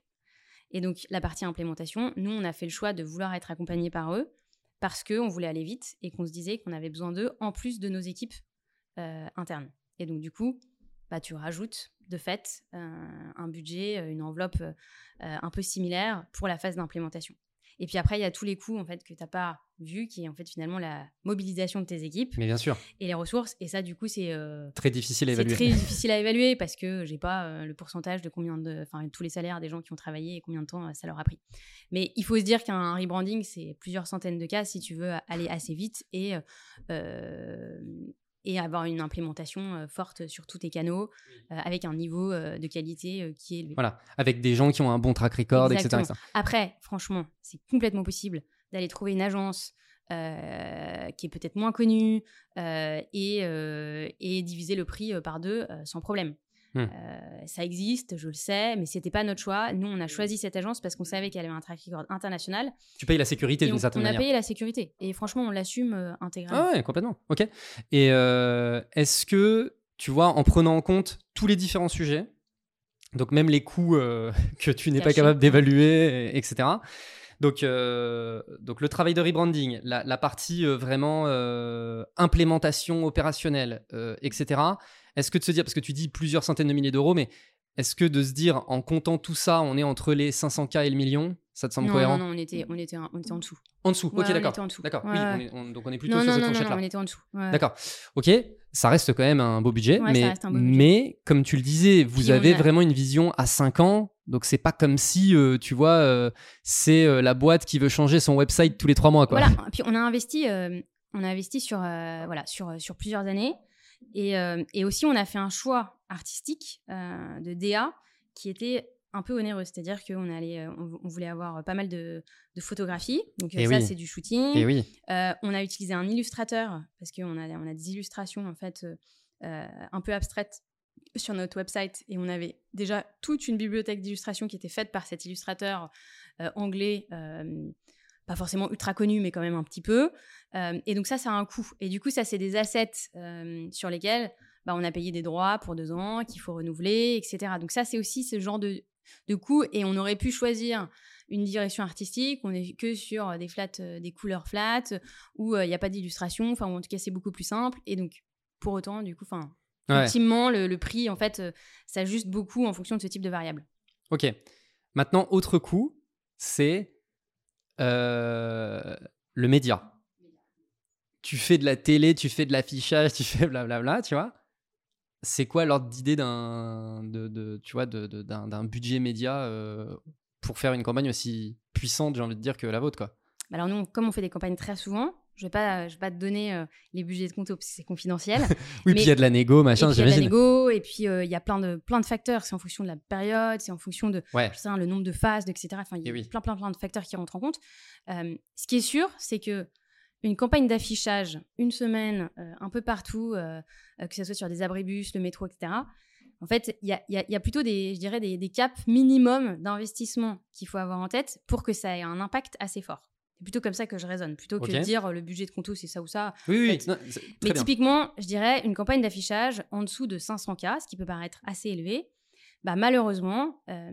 Et donc la partie implémentation, nous, on a fait le choix de vouloir être accompagnés par eux parce qu'on voulait aller vite et qu'on se disait qu'on avait besoin d'eux en plus de nos équipes internes. Et donc du coup, bah, tu rajoutes de fait un budget, une enveloppe un peu similaire pour la phase d'implémentation. Et puis après, il y a tous les coûts en fait que tu n'as pas vu, qui est en fait finalement la mobilisation de tes équipes. Mais bien sûr. Et les ressources. Et ça, du coup, c'est euh, très difficile à évaluer. Très difficile à évaluer parce que j'ai pas euh, le pourcentage de combien de, enfin, tous les salaires des gens qui ont travaillé et combien de temps euh, ça leur a pris. Mais il faut se dire qu'un rebranding, c'est plusieurs centaines de cas si tu veux aller assez vite et et avoir une implémentation forte sur tous tes canaux avec un niveau de qualité qui est élevé. Voilà, avec des gens qui ont un bon track record, etc., Après, franchement, c'est complètement possible d'aller trouver une agence qui est peut-être moins connue et, et, diviser le prix par deux sans problème. Mmh. Euh, ça existe, je le sais, mais c'était pas notre choix. Nous, on a choisi cette agence parce qu'on savait qu'elle avait un track record international. Tu payes la sécurité d'une certaine manière. On a payé la sécurité et franchement, on l'assume euh, intégralement. Ah ouais, complètement. Ok. Et euh, est-ce que tu vois, en prenant en compte tous les différents sujets, donc même les coûts que tu n'es pas capable d'évaluer, etc. Donc, donc le travail de rebranding, la, la partie vraiment implémentation opérationnelle, etc. Est-ce que de se dire, parce que tu dis plusieurs centaines de milliers d'euros, mais est-ce que de se dire, en comptant tout ça, on est entre les 500K et le million Ça te semble cohérent Non, non, on était, on, était, on était en dessous. En dessous, ok, d'accord. D'accord, oui, donc on est plutôt sur cette fourchette-là. Non, on était en dessous. D'accord, ok, ça reste quand même un beau budget, mais, mais comme tu le disais, vous avez vraiment une vision à 5 ans, donc c'est pas comme si, euh, tu vois, euh, c'est euh, la boîte qui veut changer son website tous les 3 mois. Quoi. Voilà, puis on a investi, on a investi sur, voilà, sur, sur plusieurs années. Euh, et, aussi, on a fait un choix artistique euh, de DA qui était un peu onéreux, c'est-à-dire qu'on allait, euh, on, voulait avoir pas mal de, photographies, donc ça c'est du shooting. oui. on a utilisé un illustrateur parce qu'on a, on a des illustrations en fait un peu abstraites sur notre website et on avait déjà toute une bibliothèque d'illustrations qui était faite par cet illustrateur anglais pas forcément ultra connu, mais quand même un petit peu. Euh, et donc ça, ça a un coût. Et du coup, ça, c'est des assets euh, sur lesquels bah, on a payé des droits pour deux ans, qu'il faut renouveler, etc. Donc ça, c'est aussi ce genre de, de coût. Et on aurait pu choisir une direction artistique, on n'est que sur des flats, euh, des couleurs flat, où il n'y a pas d'illustration, enfin, en tout cas, c'est beaucoup plus simple. Et donc, pour autant, du coup, enfin, ultimement, le, le, prix, en fait, ça ajuste beaucoup en fonction de ce type de variable. Ok. Maintenant, autre coût, c'est euh, le média. Tu fais de la télé, tu fais de l'affichage, tu fais blablabla, tu vois. C'est quoi l'ordre d'idée d'un de, tu vois, d'un budget média euh, pour faire une campagne aussi puissante, j'ai envie de dire, que la vôtre, quoi? Alors nous, comme on fait des campagnes très souvent, je vais pas, je vais pas te donner euh, les budgets de compte parce que c'est confidentiel. oui, puis il y a de la négo, machin, j'imagine. Il y a de la négo, et puis euh, il y a plein de, plein de facteurs. C'est en fonction de la période, c'est en fonction de sais, le nombre de phases, etc. Enfin, il y a plein, plein, plein de facteurs qui rentrent en compte. Euh, ce qui est sûr, c'est que une campagne d'affichage, une semaine, un peu partout, que ce soit sur des abribus, le métro, etc. En fait, il y a, y a, plutôt des, je dirais, des, des caps minimum d'investissement qu'il faut avoir en tête pour que ça ait un impact assez fort. C'est plutôt comme ça que je raisonne, plutôt que de dire euh, le budget de Conto c'est ça ou ça. Oui, oui. mais typiquement, je dirais une campagne d'affichage en dessous de 500K, ce qui peut paraître assez élevé, bah, malheureusement, euh,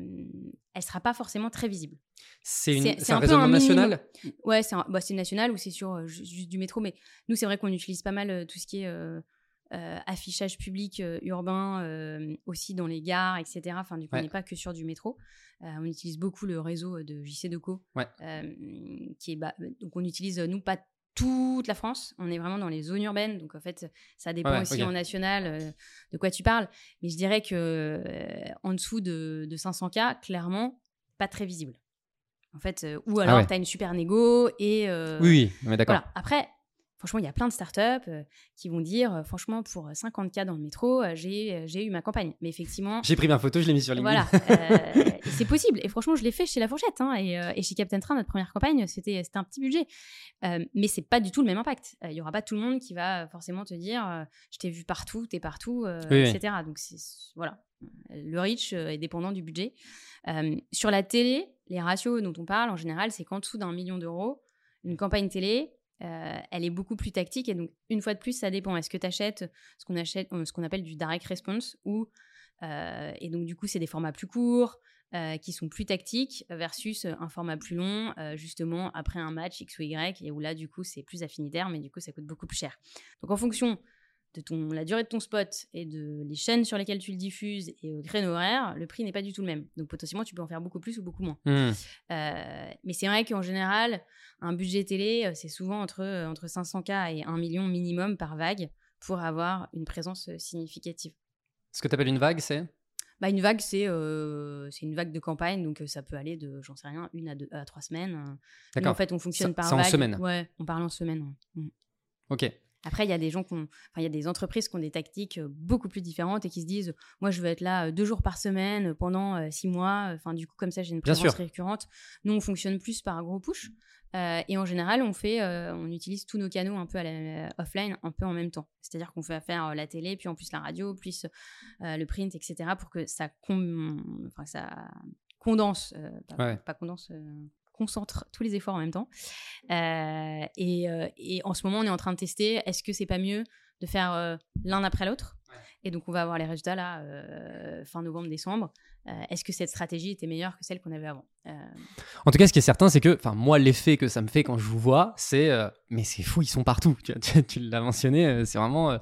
elle sera pas forcément très visible. C'est un, un raisonnement national? Ouais, c'est bah, national ou c'est sur euh, juste du métro, mais nous, c'est vrai qu'on utilise pas mal tout ce qui est euh, affichage public euh, urbain euh, aussi dans les gares, etc. Enfin, du coup, on n'est pas que sur du métro. on utilise beaucoup le réseau de JC Deco, ouais. qui est, bah, donc on utilise nous pas toute la France. On est vraiment dans les zones urbaines, donc en fait, ça dépend aussi en national de quoi tu parles. Mais je dirais que en dessous de, de 500K, clairement, pas très visible. En fait, ou ah alors tu as une super négo et. oui, oui, d'accord. Voilà. Après, Franchement, il y a plein de startups euh, qui vont dire, euh, franchement, pour 50K dans le métro, euh, j'ai eu ma campagne. Mais effectivement. J'ai pris ma photo, je l'ai mis sur LinkedIn. Voilà. c'est possible. Et franchement, je l'ai fait chez La Fourchette. Hein, et, chez Captain Train, notre première campagne, c'était un petit budget. mais c'est pas du tout le même impact. Il y aura pas tout le monde qui va forcément te dire, je t'ai vu partout, t'es partout, etc. Donc, voilà. Le reach est dépendant du budget. sur la télé, les ratios dont on parle, en général, c'est qu'en dessous d'un million d'euros, une campagne télé, euh, elle est beaucoup plus tactique. Et donc, une fois de plus, ça dépend. Est-ce que tu achètes ce qu'on achète, ce qu'on appelle du direct response ou euh, et donc du coup, c'est des formats plus courts euh, qui sont plus tactiques versus un format plus long, justement après un match X ou Y et où là, du coup, c'est plus affinitaire, mais du coup, ça coûte beaucoup plus cher. Donc, en fonction de ton, la durée de ton spot et de les chaînes sur lesquelles tu le diffuses et au créneau horaire, le prix n'est pas du tout le même. Donc potentiellement, tu peux en faire beaucoup plus ou beaucoup moins. Mmh. Euh, mais c'est vrai qu'en général, un budget télé, euh, c'est souvent entre, euh, entre 500K et 1 million minimum par vague pour avoir une présence significative. Ce que tu appelles une vague, c'est? Bah, une vague, c'est c'est une vague de campagne, donc ça peut aller de, j'en sais rien, une à, deux, à trois semaines. D'accord. En fait, on fonctionne par vague. en semaine Ouais, on parle en semaine. Mmh. Ok. Après, il y a des gens qui il y a des entreprises qui ont des tactiques beaucoup plus différentes et qui se disent, moi, je veux être là deux jours par semaine pendant six mois. Enfin, du coup, comme ça, j'ai une présence récurrente. Nous, on fonctionne plus par gros push. et en général, on fait, on utilise tous nos canaux un peu à la, offline, un peu en même temps. C'est-à-dire qu'on fait faire la télé, puis en plus la radio, plus le print, etc., pour que ça, enfin, ça condense, pas, pas, condense, concentre tous les efforts en même temps. Euh, euh, et, en ce moment, on est en train de tester est-ce que c'est pas mieux de faire euh, l'un après l'autre? Et donc, on va avoir les résultats là, fin novembre-décembre. est-ce que cette stratégie était meilleure que celle qu'on avait avant? En tout cas, ce qui est certain, c'est que, enfin, moi, l'effet que ça me fait quand je vous vois, c'est mais c'est fou, ils sont partout. Tu, l'as mentionné, c'est vraiment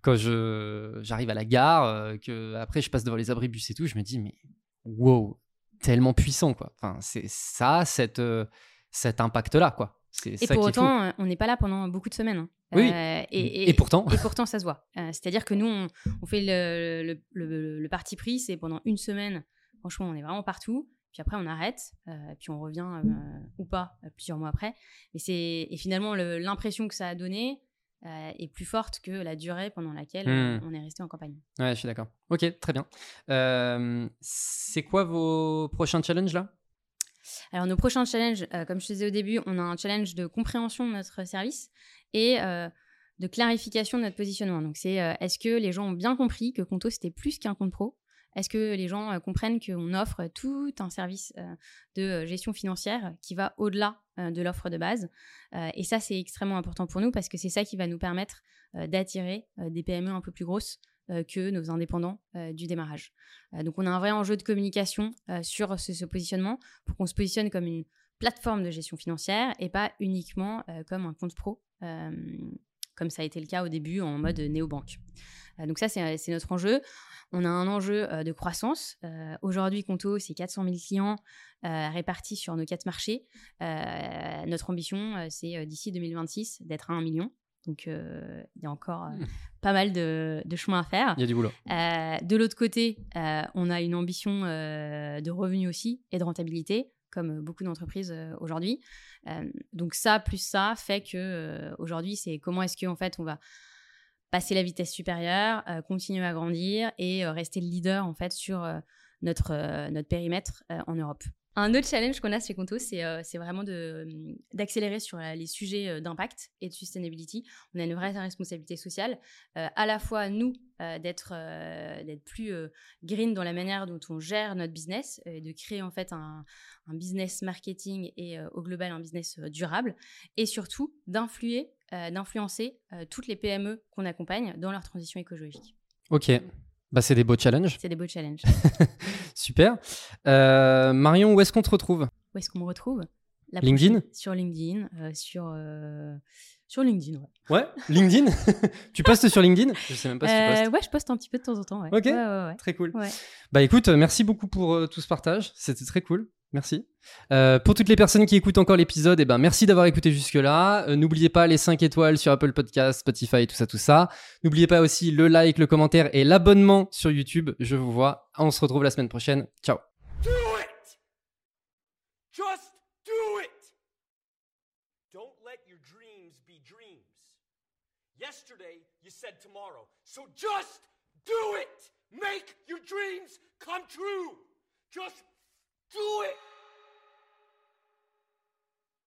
quand je j'arrive à la gare, que après je passe devant les abribus et tout, je me dis mais wow, tellement puissant, quoi. Enfin, c'est ça, cette, euh, cet impact-là, quoi. Et pour autant, euh, on n'est pas là pendant beaucoup de semaines. Hein. Oui. Euh, et, et, pourtant. Et pourtant, ça se voit. C'est-à-dire que nous, on, fait le, le, le, parti pris, c'est pendant une semaine. Franchement, on est vraiment partout. Puis après, on arrête. puis on revient ou pas plusieurs mois après. C'est et finalement l'impression que ça a donné, euh, est plus forte que la durée pendant laquelle hmm. on est resté en campagne. Ouais, je suis d'accord. Ok, très bien. Euh, c'est quoi vos prochains challenges là? Alors, nos prochains challenges, euh, comme je te disais au début, on a un challenge de compréhension de notre service et de clarification de notre positionnement. Donc, c'est est-ce que les gens ont bien compris que Conto c'était plus qu'un compte pro? Est-ce que les gens comprennent qu'on offre tout un service de gestion financière qui va au-delà de l'offre de base Et ça, c'est extrêmement important pour nous parce que c'est ça qui va nous permettre d'attirer des PME un peu plus grosses que nos indépendants du démarrage. donc on a un vrai enjeu de communication sur ce, positionnement pour qu'on se positionne comme une plateforme de gestion financière et pas uniquement comme un compte pro, comme ça a été le cas au début en mode néobanque. donc ça, c'est notre enjeu. On a un enjeu euh, de croissance. Euh, aujourd'hui, Conto, c'est 400 000 clients euh, répartis sur nos quatre marchés. notre ambition, c'est d'ici 2026 d'être à 1 million. Donc, il y a encore mmh. pas mal de, chemin à faire. Il y a du boulot. de l'autre côté, on a une ambition de revenus aussi et de rentabilité, comme beaucoup d'entreprises aujourd'hui. donc, ça, plus ça, fait que aujourd'hui, c'est comment est-ce qu'en fait, on va passer la vitesse supérieure, continuer à grandir et rester le leader en fait sur notre, notre périmètre en Europe. Un autre challenge qu'on a chez Conto, c'est vraiment d'accélérer sur les sujets d'impact et de sustainability. On a une vraie responsabilité sociale, à la fois nous, d'être plus green dans la manière dont on gère notre business, et de créer en fait un, business marketing et au global un business durable, et surtout euh, d'influencer euh, toutes les PME qu'on accompagne dans leur transition écologique. Ok, bah, c'est des beaux challenges. C'est des beaux challenges. Super. Euh, Marion, où est-ce qu'on te retrouve? Où est-ce qu'on me retrouve? La LinkedIn Sur LinkedIn. euh, sur, euh, sur LinkedIn, ouais. Ouais, LinkedIn. tu postes sur LinkedIn? Je sais même pas si tu Euh, postes. ouais, je poste un petit peu de temps en temps. Ouais. Ok. Ouais, ouais, ouais. Très cool. Bah écoute, euh, merci beaucoup pour euh, tout ce partage. C'était très cool. Merci. Euh, pour toutes les personnes qui écoutent encore l'épisode, eh ben merci d'avoir écouté jusque-là. Euh, N'oubliez pas les 5 étoiles sur Apple Podcast, Spotify, tout ça, tout ça. N'oubliez pas aussi le like, le commentaire et l'abonnement sur YouTube. Je vous vois. On se retrouve la semaine prochaine. Ciao. Yesterday, you said tomorrow. So just do it! Make your dreams come true! Just do it!